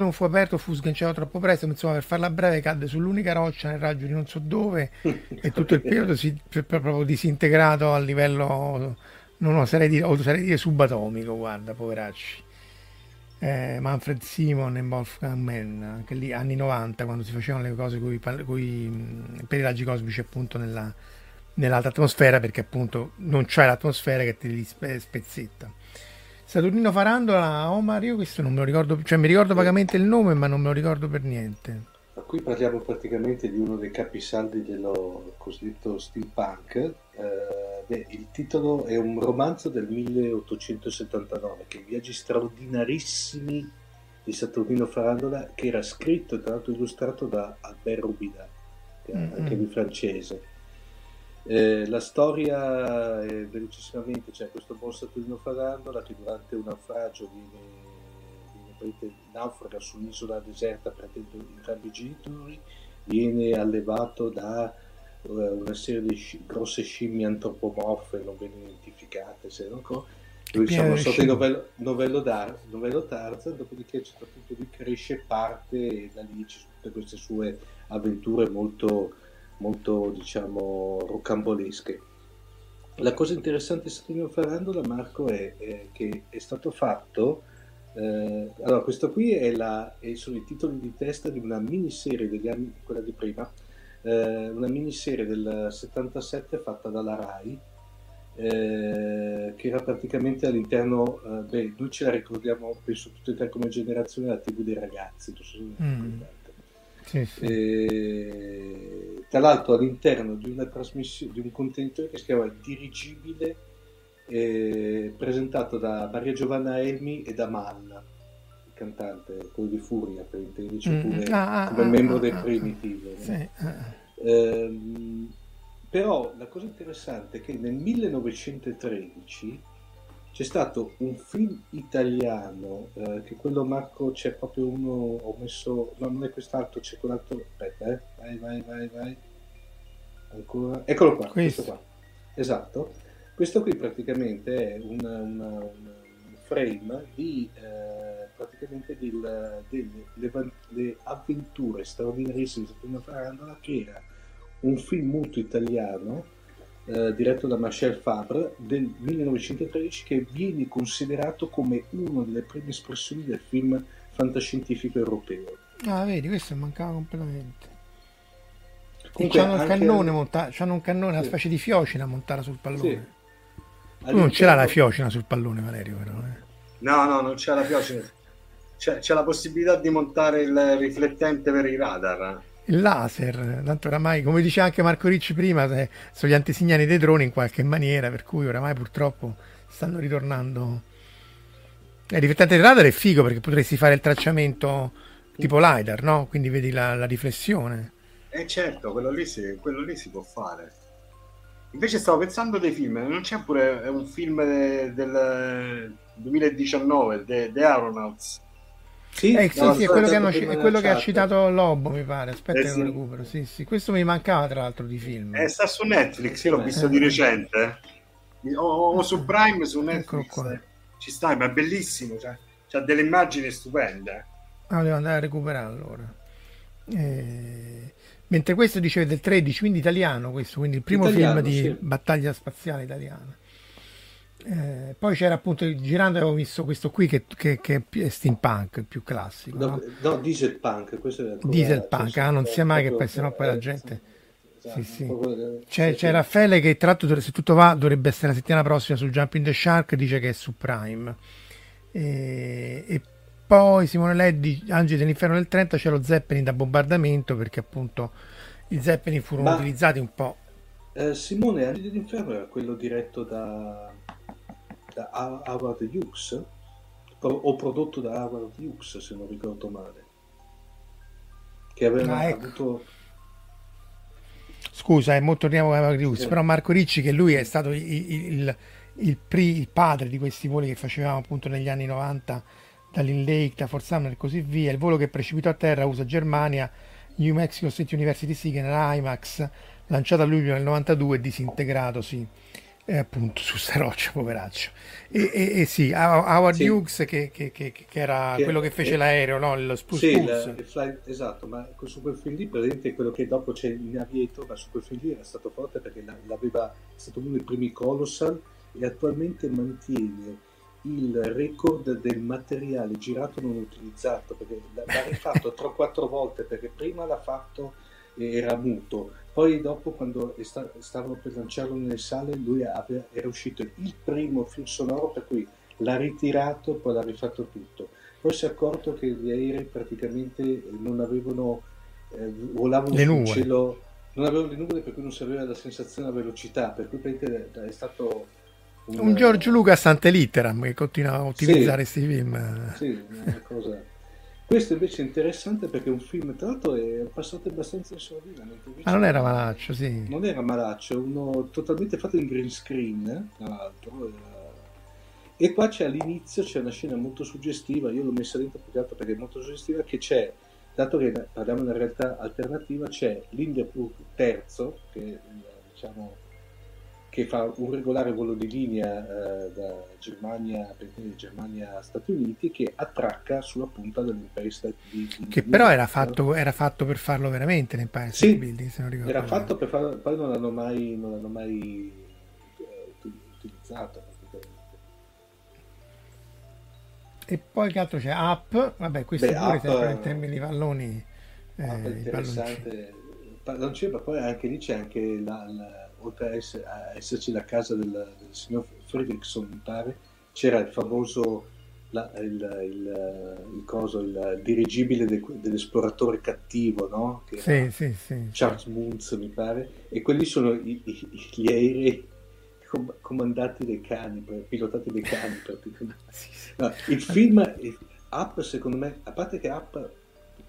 Non fu aperto, fu sganciato troppo presto. Insomma, per farla breve, cadde sull'unica roccia nel raggio di non so dove e tutto il periodo si è proprio disintegrato a livello, non oserei dire, oserei dire subatomico. Guarda, poveracci. Eh, Manfred Simon e Wolfgang Mann, anche lì anni 90, quando si facevano le cose con i pedaggi cosmici, appunto nella, nell'alta atmosfera perché appunto non c'è l'atmosfera che te li spe- spezzetta. Saturnino Farandola, Omar, io questo non me lo ricordo, cioè mi ricordo vagamente il nome ma non me lo ricordo per niente. Qui parliamo praticamente di uno dei capisaldi dello cosiddetto steampunk. Eh, beh, il titolo è un romanzo del 1879 che Viaggi straordinarissimi di Saturnino Farandola che era scritto e tra l'altro illustrato da Albert Rubida, che è anche lui francese. Eh, la storia è velocissimamente c'è questo buon Saturnino Farandola che durante un naufragio viene, viene naufraga su un'isola deserta perdendo entrambi i genitori viene allevato da eh, una serie di sci- grosse scimmie antropomorfe non ben identificate se non Pieno diciamo di il scimmie. novello, novello, Dar- novello Tarzan dopodiché a un certo punto lui cresce parte e da lì ci sono tutte queste sue avventure molto molto diciamo rocambolesche la cosa interessante di Saturnino Farandola Marco è, è che è stato fatto eh, allora questo qui è la, e sono i titoli di testa di una miniserie degli anni quella di prima eh, una miniserie del 77 fatta dalla RAI eh, che era praticamente all'interno eh, beh noi ce la ricordiamo penso tutte e tre come generazione la tv dei ragazzi non so Mm. Sì, sì. Eh, tra l'altro all'interno di una trasmissione di un contenitore che si chiama Il Dirigibile eh, presentato da Maria Giovanna Elmi e da Manna il cantante quello di Furia per intenderci Mm, pure ah, ah, come ah, membro ah, dei ah, Primitive no? Sì, eh. Ehm, però la cosa interessante è che nel 1913 c'è stato un film italiano eh, che quello Marco c'è proprio uno ho messo no non è quest'altro c'è quell'altro aspetta eh vai vai vai vai. Ancora eccolo qua questo, Questo. qua. Esatto. Questo qui praticamente è un, una- un- un frame di eh, praticamente del- delle le, le avventure straordinarissime di Saturno Farandola che era un film muto italiano eh, diretto da Marcel Fabre del 1913 che viene considerato come una delle prime espressioni del film fantascientifico europeo. Ah, vedi, questo mancava completamente. E Comunque, c'hanno il anche- cannone montato, c'hanno un cannone, una Sì. specie di fiocina montata sul Sì. pallone. Tu non ce l'ha la fiocina sul pallone, Valerio, però. eh. No, no, non c'è la pioggia. C'è, c'è la possibilità di montare il riflettente per i radar. Il laser, tanto oramai, come diceva anche Marco Ricci prima, eh, sono gli antesignani dei droni in qualche maniera, per cui oramai purtroppo stanno ritornando. Eh, Il riflettente del radar è figo perché potresti fare il tracciamento tipo LiDAR, no? Quindi vedi la, la riflessione. Eh certo, quello lì, si, quello lì si può fare. Invece stavo pensando dei film, non c'è pure un film de- del 2019, The, The Aeronauts. Sì, Eh, sì, no, sì, è quello, che, hanno- è quello che ha citato Lobo, mi pare. Aspetta Eh, che sì. lo recupero. Sì, sì. Questo mi mancava tra l'altro di film. Eh, sta su Netflix, io l'ho visto di Eh. recente. O, o su Prime, su Netflix. eh. Ci sta, ma è bellissimo. Cioè, c'ha delle immagini stupende. Ah, devo andare a recuperare allora. Eh, mentre questo dice del 13, quindi italiano questo, quindi il primo Italiano, film di sì. battaglia spaziale italiana. Eh, poi c'era appunto, girando avevo visto questo qui che, che- che è steampunk, il più classico. No, no? no, diesel punk, questo è Diesel punk, ah, non sia mai che poi sennò poi la eh, gente... esatto, Sì, sì. proprio- C'è, c'è. Raffaele che tra l'altro se tutto va dovrebbe essere la settimana prossima sul Jumping the Shark, dice che è su Prime. E, e poi Simone Leddi, Angeli dell'Inferno del 30, c'è lo Zeppelin da bombardamento perché appunto i Zeppelin furono Ma- utilizzati un po'. Eh, Simone Angeli dell'Inferno era quello diretto da, da Ha- Howard Hughes o prodotto da Howard Hughes se non ricordo male che aveva Ah, ecco. avuto Scusa, eh, mo torniamo a Marco Ricci, Sì. però Marco Ricci che lui è stato il, il- il pri- il padre di questi voli che facevamo appunto negli anni 90 dall'In Lake, da Fort Sumner e così via, il volo che precipitò a terra USA Germania, New Mexico State University Signal IMAX, lanciato a luglio del 92 e disintegratosi eh, appunto su sta roccia, poveraccio. E, e- e sì, How- Howard Sì. Hughes che, che- che- che era quello che fece l'aereo, no? Lo Spruce Sì, il flight- esatto, ma su quel film lì presente quello che dopo c'è in Aviator, ma su quel film lì era stato forte perché la- l'aveva, è stato uno dei primi Colossal e attualmente mantiene il record del materiale girato non utilizzato perché l'ha rifatto 3-4 volte perché prima l'ha fatto era muto poi dopo quando sta- stavano per lanciarlo nelle sale lui aveva- era uscito il primo film sonoro per cui l'ha ritirato poi l'ha rifatto tutto poi si è accorto che gli aerei praticamente non avevano eh, volavano Le nuvole. cielo non avevano le nuvole per cui non si aveva la sensazione della velocità per cui praticamente è stato Un George Lucas ante litteram che continua a utilizzare Sì. questi film. sì, una cosa. Questo invece è interessante perché è un film, tra l'altro, è passato abbastanza in sordina. Ma non era malaccio, sì. Non era malaccio, è uno totalmente fatto in green screen, tra l'altro. eh. E qua c'è all'inizio c'è una scena molto suggestiva, io l'ho messa dentro più che altro perché è molto suggestiva, che c'è, dato che parliamo di una realtà alternativa, c'è l'Hindenburg terzo, che eh, diciamo che fa un regolare volo di linea eh, da Germania, Germania Stati Uniti che attracca sulla punta dell'Empire State Building. Che però era fatto, era fatto per farlo veramente l'Empire State Sì, Building, se non ricordo Era fatto per farlo, poi non l'hanno mai, non l'hanno mai eh, uti- utilizzato praticamente. E poi che altro c'è? Up, vabbè, questo Beh, pure Up, sempre in termini di palloni, eh, interessante. Palloncino, ma poi anche lì c'è anche la, la- oltre a, esse- a esserci la casa del, del signor Fredrickson, mi pare, c'era il famoso la- il, il- il coso, il dirigibile de- dell'esploratore cattivo, no? Che Sì, sì, sì. Charles Moons, mi pare, e quelli sono i- i- gli aerei com- comandati dai cani, pilotati dai cani praticamente. No, il film il- Up secondo me a parte che Up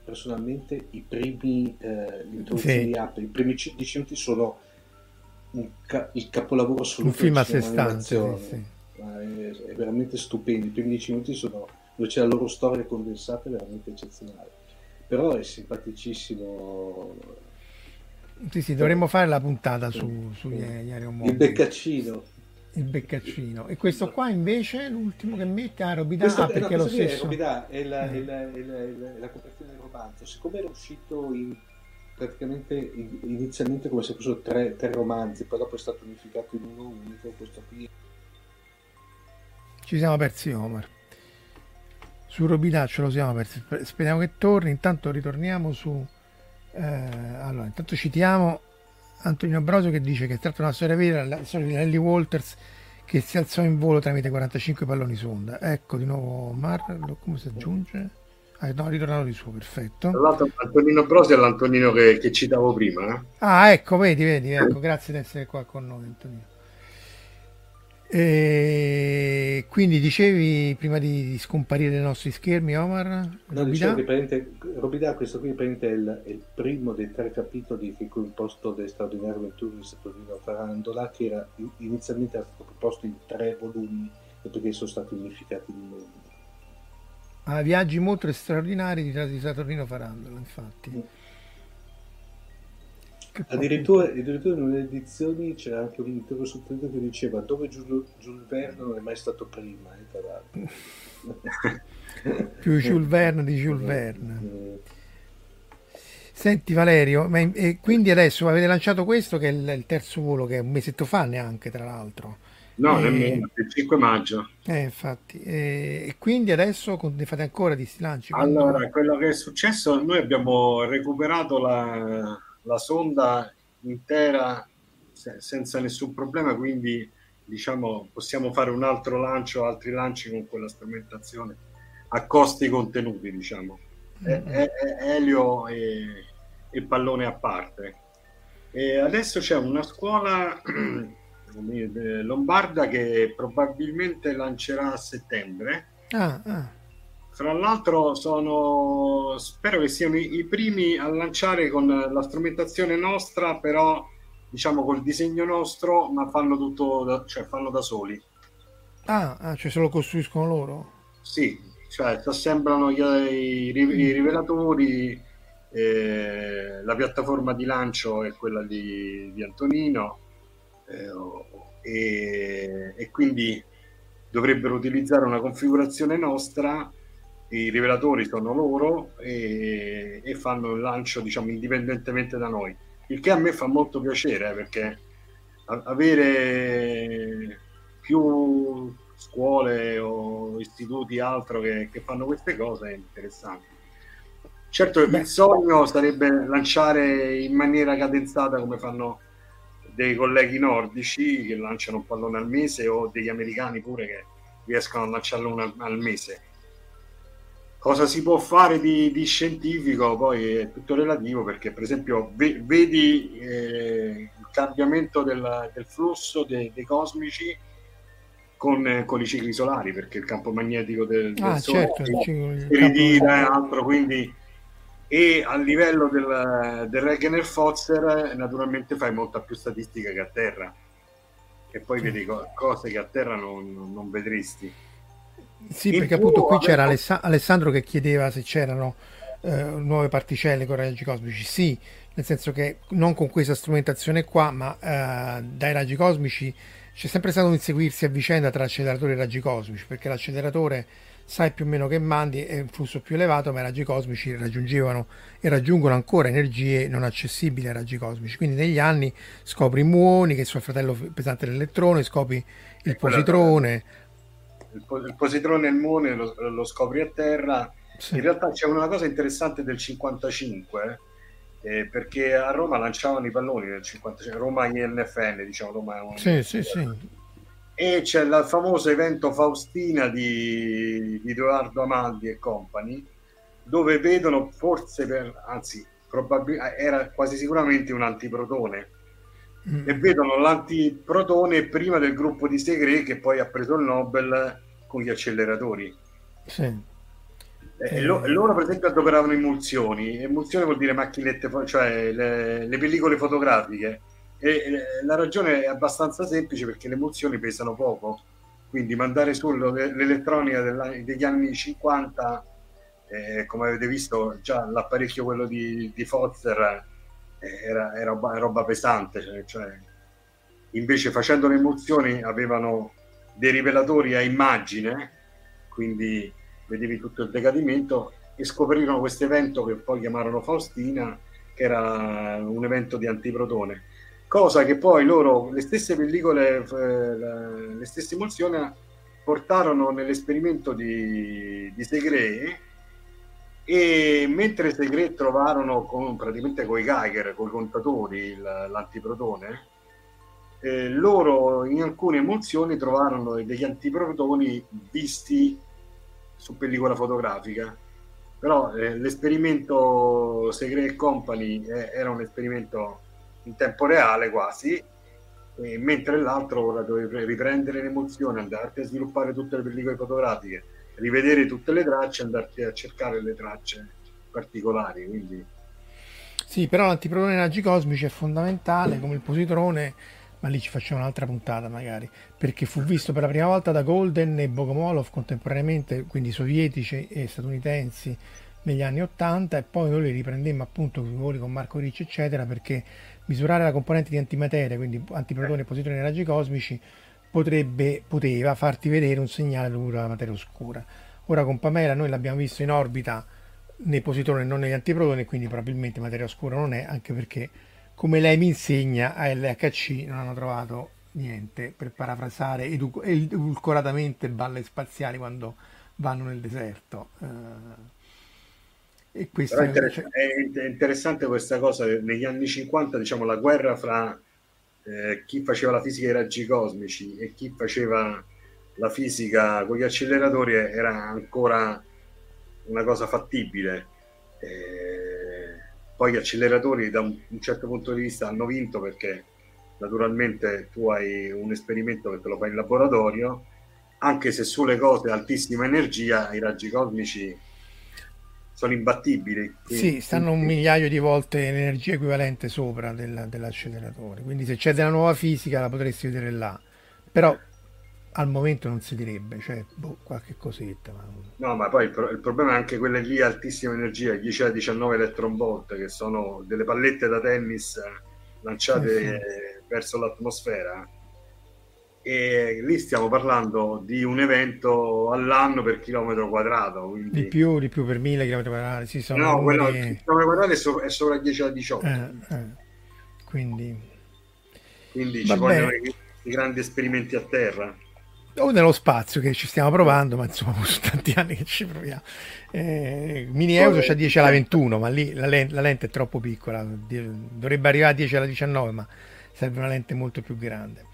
personalmente i primi eh, l'introduzione Sì. di Up i primi 10 minuti sono ca- il capolavoro assoluto Un film a sé stante, sì, è, è veramente stupendo i primi 10 minuti sono dove c'è la loro storia condensata è veramente eccezionale però è simpaticissimo Sì, sì, dovremmo fare la puntata su, sugli gli il aeromobili. beccaccino Il beccaccino. E questo qua invece, l'ultimo che mette, ah, Robidà, Questo- ah, no, perché è lo è stesso. È la, Eh. è la- è la- è la- è la copertina del romanzo. Siccome era uscito in, praticamente in- inizialmente come se fossero tre, tre romanzi, poi dopo è stato unificato in uno unico, questo qui Ci siamo persi Omar. Su Robidà ce lo siamo persi. Sper- Speriamo che torni. Intanto ritorniamo su. eh, allora, intanto citiamo Antonino Brosio che dice che è stata una storia vera, la storia di Ellie Walters che si alzò in volo tramite 45 palloni sonda. Ecco di nuovo Omar, come si aggiunge? Ah, no, ritornato di suo, perfetto. Tra l'altro Antonino Brosi è l'Antonino che, che citavo prima. eh. Ah, ecco, vedi, vedi, ecco, grazie di essere qua con noi, Antonino. E quindi dicevi prima di, di scomparire dai nostri schermi, Omar? No, dicevo che praticamente, Robidà, questo qui è il, è il primo dei tre capitoli che composto delle straordinarie avventure di Saturnino Farandola, che era inizialmente era stato proposto in tre volumi, e perché sono stati unificati in uno. Ah, viaggi molto straordinari di, Saturnino Farandola, infatti. Addirittura, addirittura in una edizioni c'era anche un intero sottotitolo che diceva dove Giulio, Giulio Verne non è mai stato prima, eh, tra l'altro. Più Jules Verne di Jules Verne. Senti Valerio, ma in- e quindi adesso avete lanciato questo che è il, il terzo volo, che è un mesetto fa neanche, tra l'altro. No, Eh, nemmeno, il 5 maggio. Eh, infatti. E, e quindi adesso ne fate ancora di lanci? Allora, quello che è successo, noi abbiamo recuperato la, la sonda intera se- senza nessun problema, quindi diciamo possiamo fare un altro lancio, altri lanci con quella strumentazione a costi contenuti, diciamo. E- e- e- elio e, e pallone a parte. E adesso c'è una scuola lombarda che probabilmente lancerà a settembre Ah, ah. fra l'altro sono, spero che siano i, i primi a lanciare con la strumentazione nostra, però diciamo col disegno nostro, ma fanno tutto, da, cioè fanno da soli. Ah, ah, cioè se lo costruiscono loro? Sì, cioè si assemblano gli, i, i rivelatori, eh, la piattaforma di lancio è quella di, di Antonino eh, e, e quindi dovrebbero utilizzare una configurazione nostra i rivelatori sono loro e, e, fanno il lancio diciamo indipendentemente da noi. Il che a me fa molto piacere eh, perché avere più scuole o istituti altro che, che fanno queste cose è interessante. Certo il sogno sarebbe lanciare in maniera cadenzata come fanno dei colleghi nordici che lanciano un pallone al mese o degli americani pure che riescono a lanciarlo una al mese. Cosa si può fare di, di, scientifico poi è tutto relativo perché per esempio ve, vedi eh, il cambiamento del, del flusso dei, dei cosmici con, con, i cicli solari perché il campo magnetico del, del ah, Sole certo, si ritira e altro quindi e a livello del, del Regener Fozzer naturalmente fai molta più statistica che a terra. E poi vedi cose che a terra non, non vedresti. Sì, perché appunto qui c'era Aless- Alessandro che chiedeva se c'erano eh, nuove particelle con raggi cosmici. Sì, nel senso che non con questa strumentazione qua, ma eh, dai raggi cosmici c'è sempre stato un inseguirsi a vicenda tra acceleratori e raggi cosmici, perché l'acceleratore sai più o meno che mandi è un flusso più elevato, ma i raggi cosmici raggiungevano e raggiungono ancora energie non accessibili ai raggi cosmici. Quindi negli anni scopri i muoni, che è il suo fratello pesante dell'elettrone, scopri il positrone il, positrone e il muone lo, lo, scopri a terra. Sì. In realtà c'è una cosa interessante del 55, eh, perché a Roma lanciavano i palloni nel 55, Roma INFN, diciamo Roma un... Sì, sì, sì. E c'è il famoso evento Faustina di, di Edoardo Amaldi e compagni, dove vedono forse per, anzi, probabilmente era quasi sicuramente un antiprotone mm. e vedono l'antiprotone prima del gruppo di Segre che poi ha preso il Nobel con gli acceleratori. Sì. Eh, lo, loro per esempio adoperavano emulsioni, emulsione vuol dire macchinette, cioè le, le pellicole fotografiche e eh, la ragione è abbastanza semplice perché le emulsioni pesano poco, quindi mandare su l'elettronica degli anni 50, eh, come avete visto già l'apparecchio quello di, di Fozzer era, era roba, roba, pesante, cioè, cioè, invece facendo le emozioni avevano dei rivelatori a immagine, quindi vedevi tutto il decadimento e scoprirono questo evento che poi chiamarono Faustina, che era un evento di antiprotone, cosa che poi loro, le stesse pellicole, eh, le stesse emulsioni portarono nell'esperimento di, di Segre e mentre Segret trovarono con, praticamente con i Geiger, con i contatori, l'antiprotone, eh, loro in alcune emulsioni trovarono degli antiprotoni visti su pellicola fotografica. Però eh, l'esperimento Segret Company eh, era un esperimento in tempo reale quasi, mentre l'altro ora doveva riprendere l'emozione, andare a sviluppare tutte le pellicole fotografiche rivedere tutte le tracce andarti a cercare le tracce particolari. Quindi... Sì, però l'antiprotone raggi cosmici è fondamentale come il positrone, ma lì ci facciamo un'altra puntata magari, perché fu visto per la prima volta da Golden e Bogomolov contemporaneamente, quindi sovietici e statunitensi negli anni 80 e poi noi li riprendemmo appunto con i voli con Marco Ricci eccetera perché misurare la componente di antimateria, quindi antiprotone e positrone raggi cosmici potrebbe, poteva farti vedere un segnale dovuto alla materia oscura. Ora con Pamela noi l'abbiamo visto in orbita nei positroni e non negli antiprotoni, quindi probabilmente materia oscura non è, anche perché come lei mi insegna a LHC non hanno trovato niente per parafrasare edulcoratamente balle spaziali quando vanno nel deserto. Uh, e questo è, inter- è interessante questa cosa, negli anni 50 diciamo la guerra fra eh, chi faceva la fisica ai raggi cosmici e chi faceva la fisica con gli acceleratori era ancora una cosa fattibile. Eh, poi gli acceleratori da un, un, certo punto di vista hanno vinto perché naturalmente tu hai un esperimento che te lo fai in laboratorio anche se sulle cose altissima energia i raggi cosmici sono imbattibili. Sì, stanno un migliaio di volte energia equivalente sopra del, dell'acceleratore, quindi se c'è della nuova fisica la potresti vedere là, però al momento non si direbbe, cioè boh, qualche cosetta. Ma... No, ma poi il, pro- il, problema è anche quelle lì altissima energia, 10 a 19 electron volt, che sono delle pallette da tennis lanciate sì, sì. verso l'atmosfera e lì stiamo parlando di un evento all'anno per chilometro quadrato quindi... di più di più per mille chilometri quadrati sì, sono no quello il chilometro quadrato è, so- è sopra 10 a 18 eh, eh. quindi quindi ci vogliono i, grandi esperimenti a terra o nello spazio che ci stiamo provando, ma insomma sono tanti anni che ci proviamo. Eh, mini Euro c'ha 10 alla 21, ma lì la lente, la lente, è troppo piccola, dovrebbe arrivare a 10 alla 19, ma serve una lente molto più grande.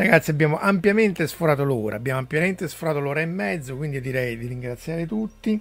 Ragazzi, abbiamo ampiamente sforato l'ora, abbiamo ampiamente sforato l'ora e mezzo, quindi direi di ringraziare tutti.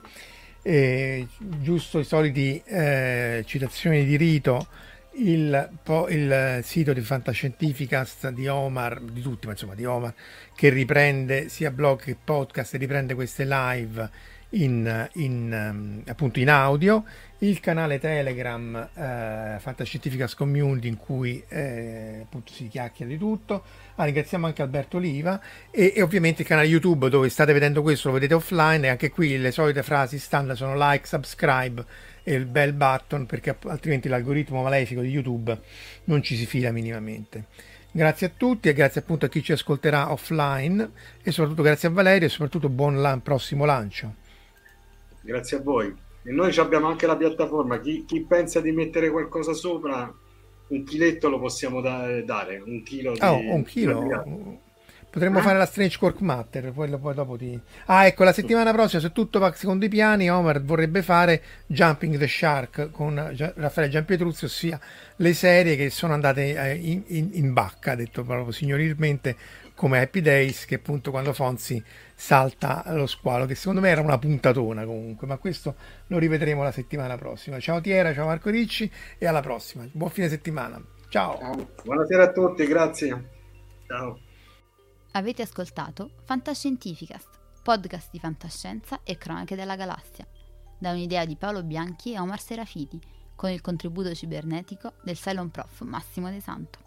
Eh, giusto i soliti eh, citazioni di rito, il, il, sito di Fantascientificast di Omar, di tutti, ma insomma di Omar, che riprende sia blog che podcast, riprende queste live in, in, um, appunto in audio, il canale Telegram eh, Fantascientificas Community in cui eh, appunto si chiacchiera di tutto. Ah, ringraziamo anche Alberto Oliva e, e, ovviamente il canale YouTube dove state vedendo questo, lo vedete offline e anche qui le solite frasi standard sono like, subscribe e il bell button perché altrimenti l'algoritmo malefico di YouTube non ci si fila minimamente. Grazie a tutti e grazie appunto a chi ci ascolterà offline e soprattutto grazie a Valerio e soprattutto buon lan- prossimo lancio. Grazie a voi. E noi abbiamo anche la piattaforma. Chi, chi pensa di mettere qualcosa sopra, un chiletto lo possiamo da- dare. Un chilo di... Oh, un chilo. Potremmo eh? fare la Strange Cork Matter, poi, poi dopo ti... Ah, ecco, la settimana prossima, se tutto va secondo i piani, Omar vorrebbe fare Jumping the Shark con Raffaele Giampietruzzi, ossia le serie che sono andate eh, in, in, in bacca, detto proprio signorilmente, come Happy Days, che appunto quando Fonzi salta lo squalo, che secondo me era una puntatona comunque, ma questo lo rivedremo la settimana prossima. Ciao Tiera, ciao Marco Ricci e alla prossima. Buon fine settimana. Ciao. ciao. Buonasera a tutti, grazie. Ciao. Avete ascoltato Fantascientificast, podcast di fantascienza e cronache della galassia, da un'idea di Paolo Bianchi e Omar Serafiti, con il contributo cibernetico del Cylon Prof Massimo De Santo.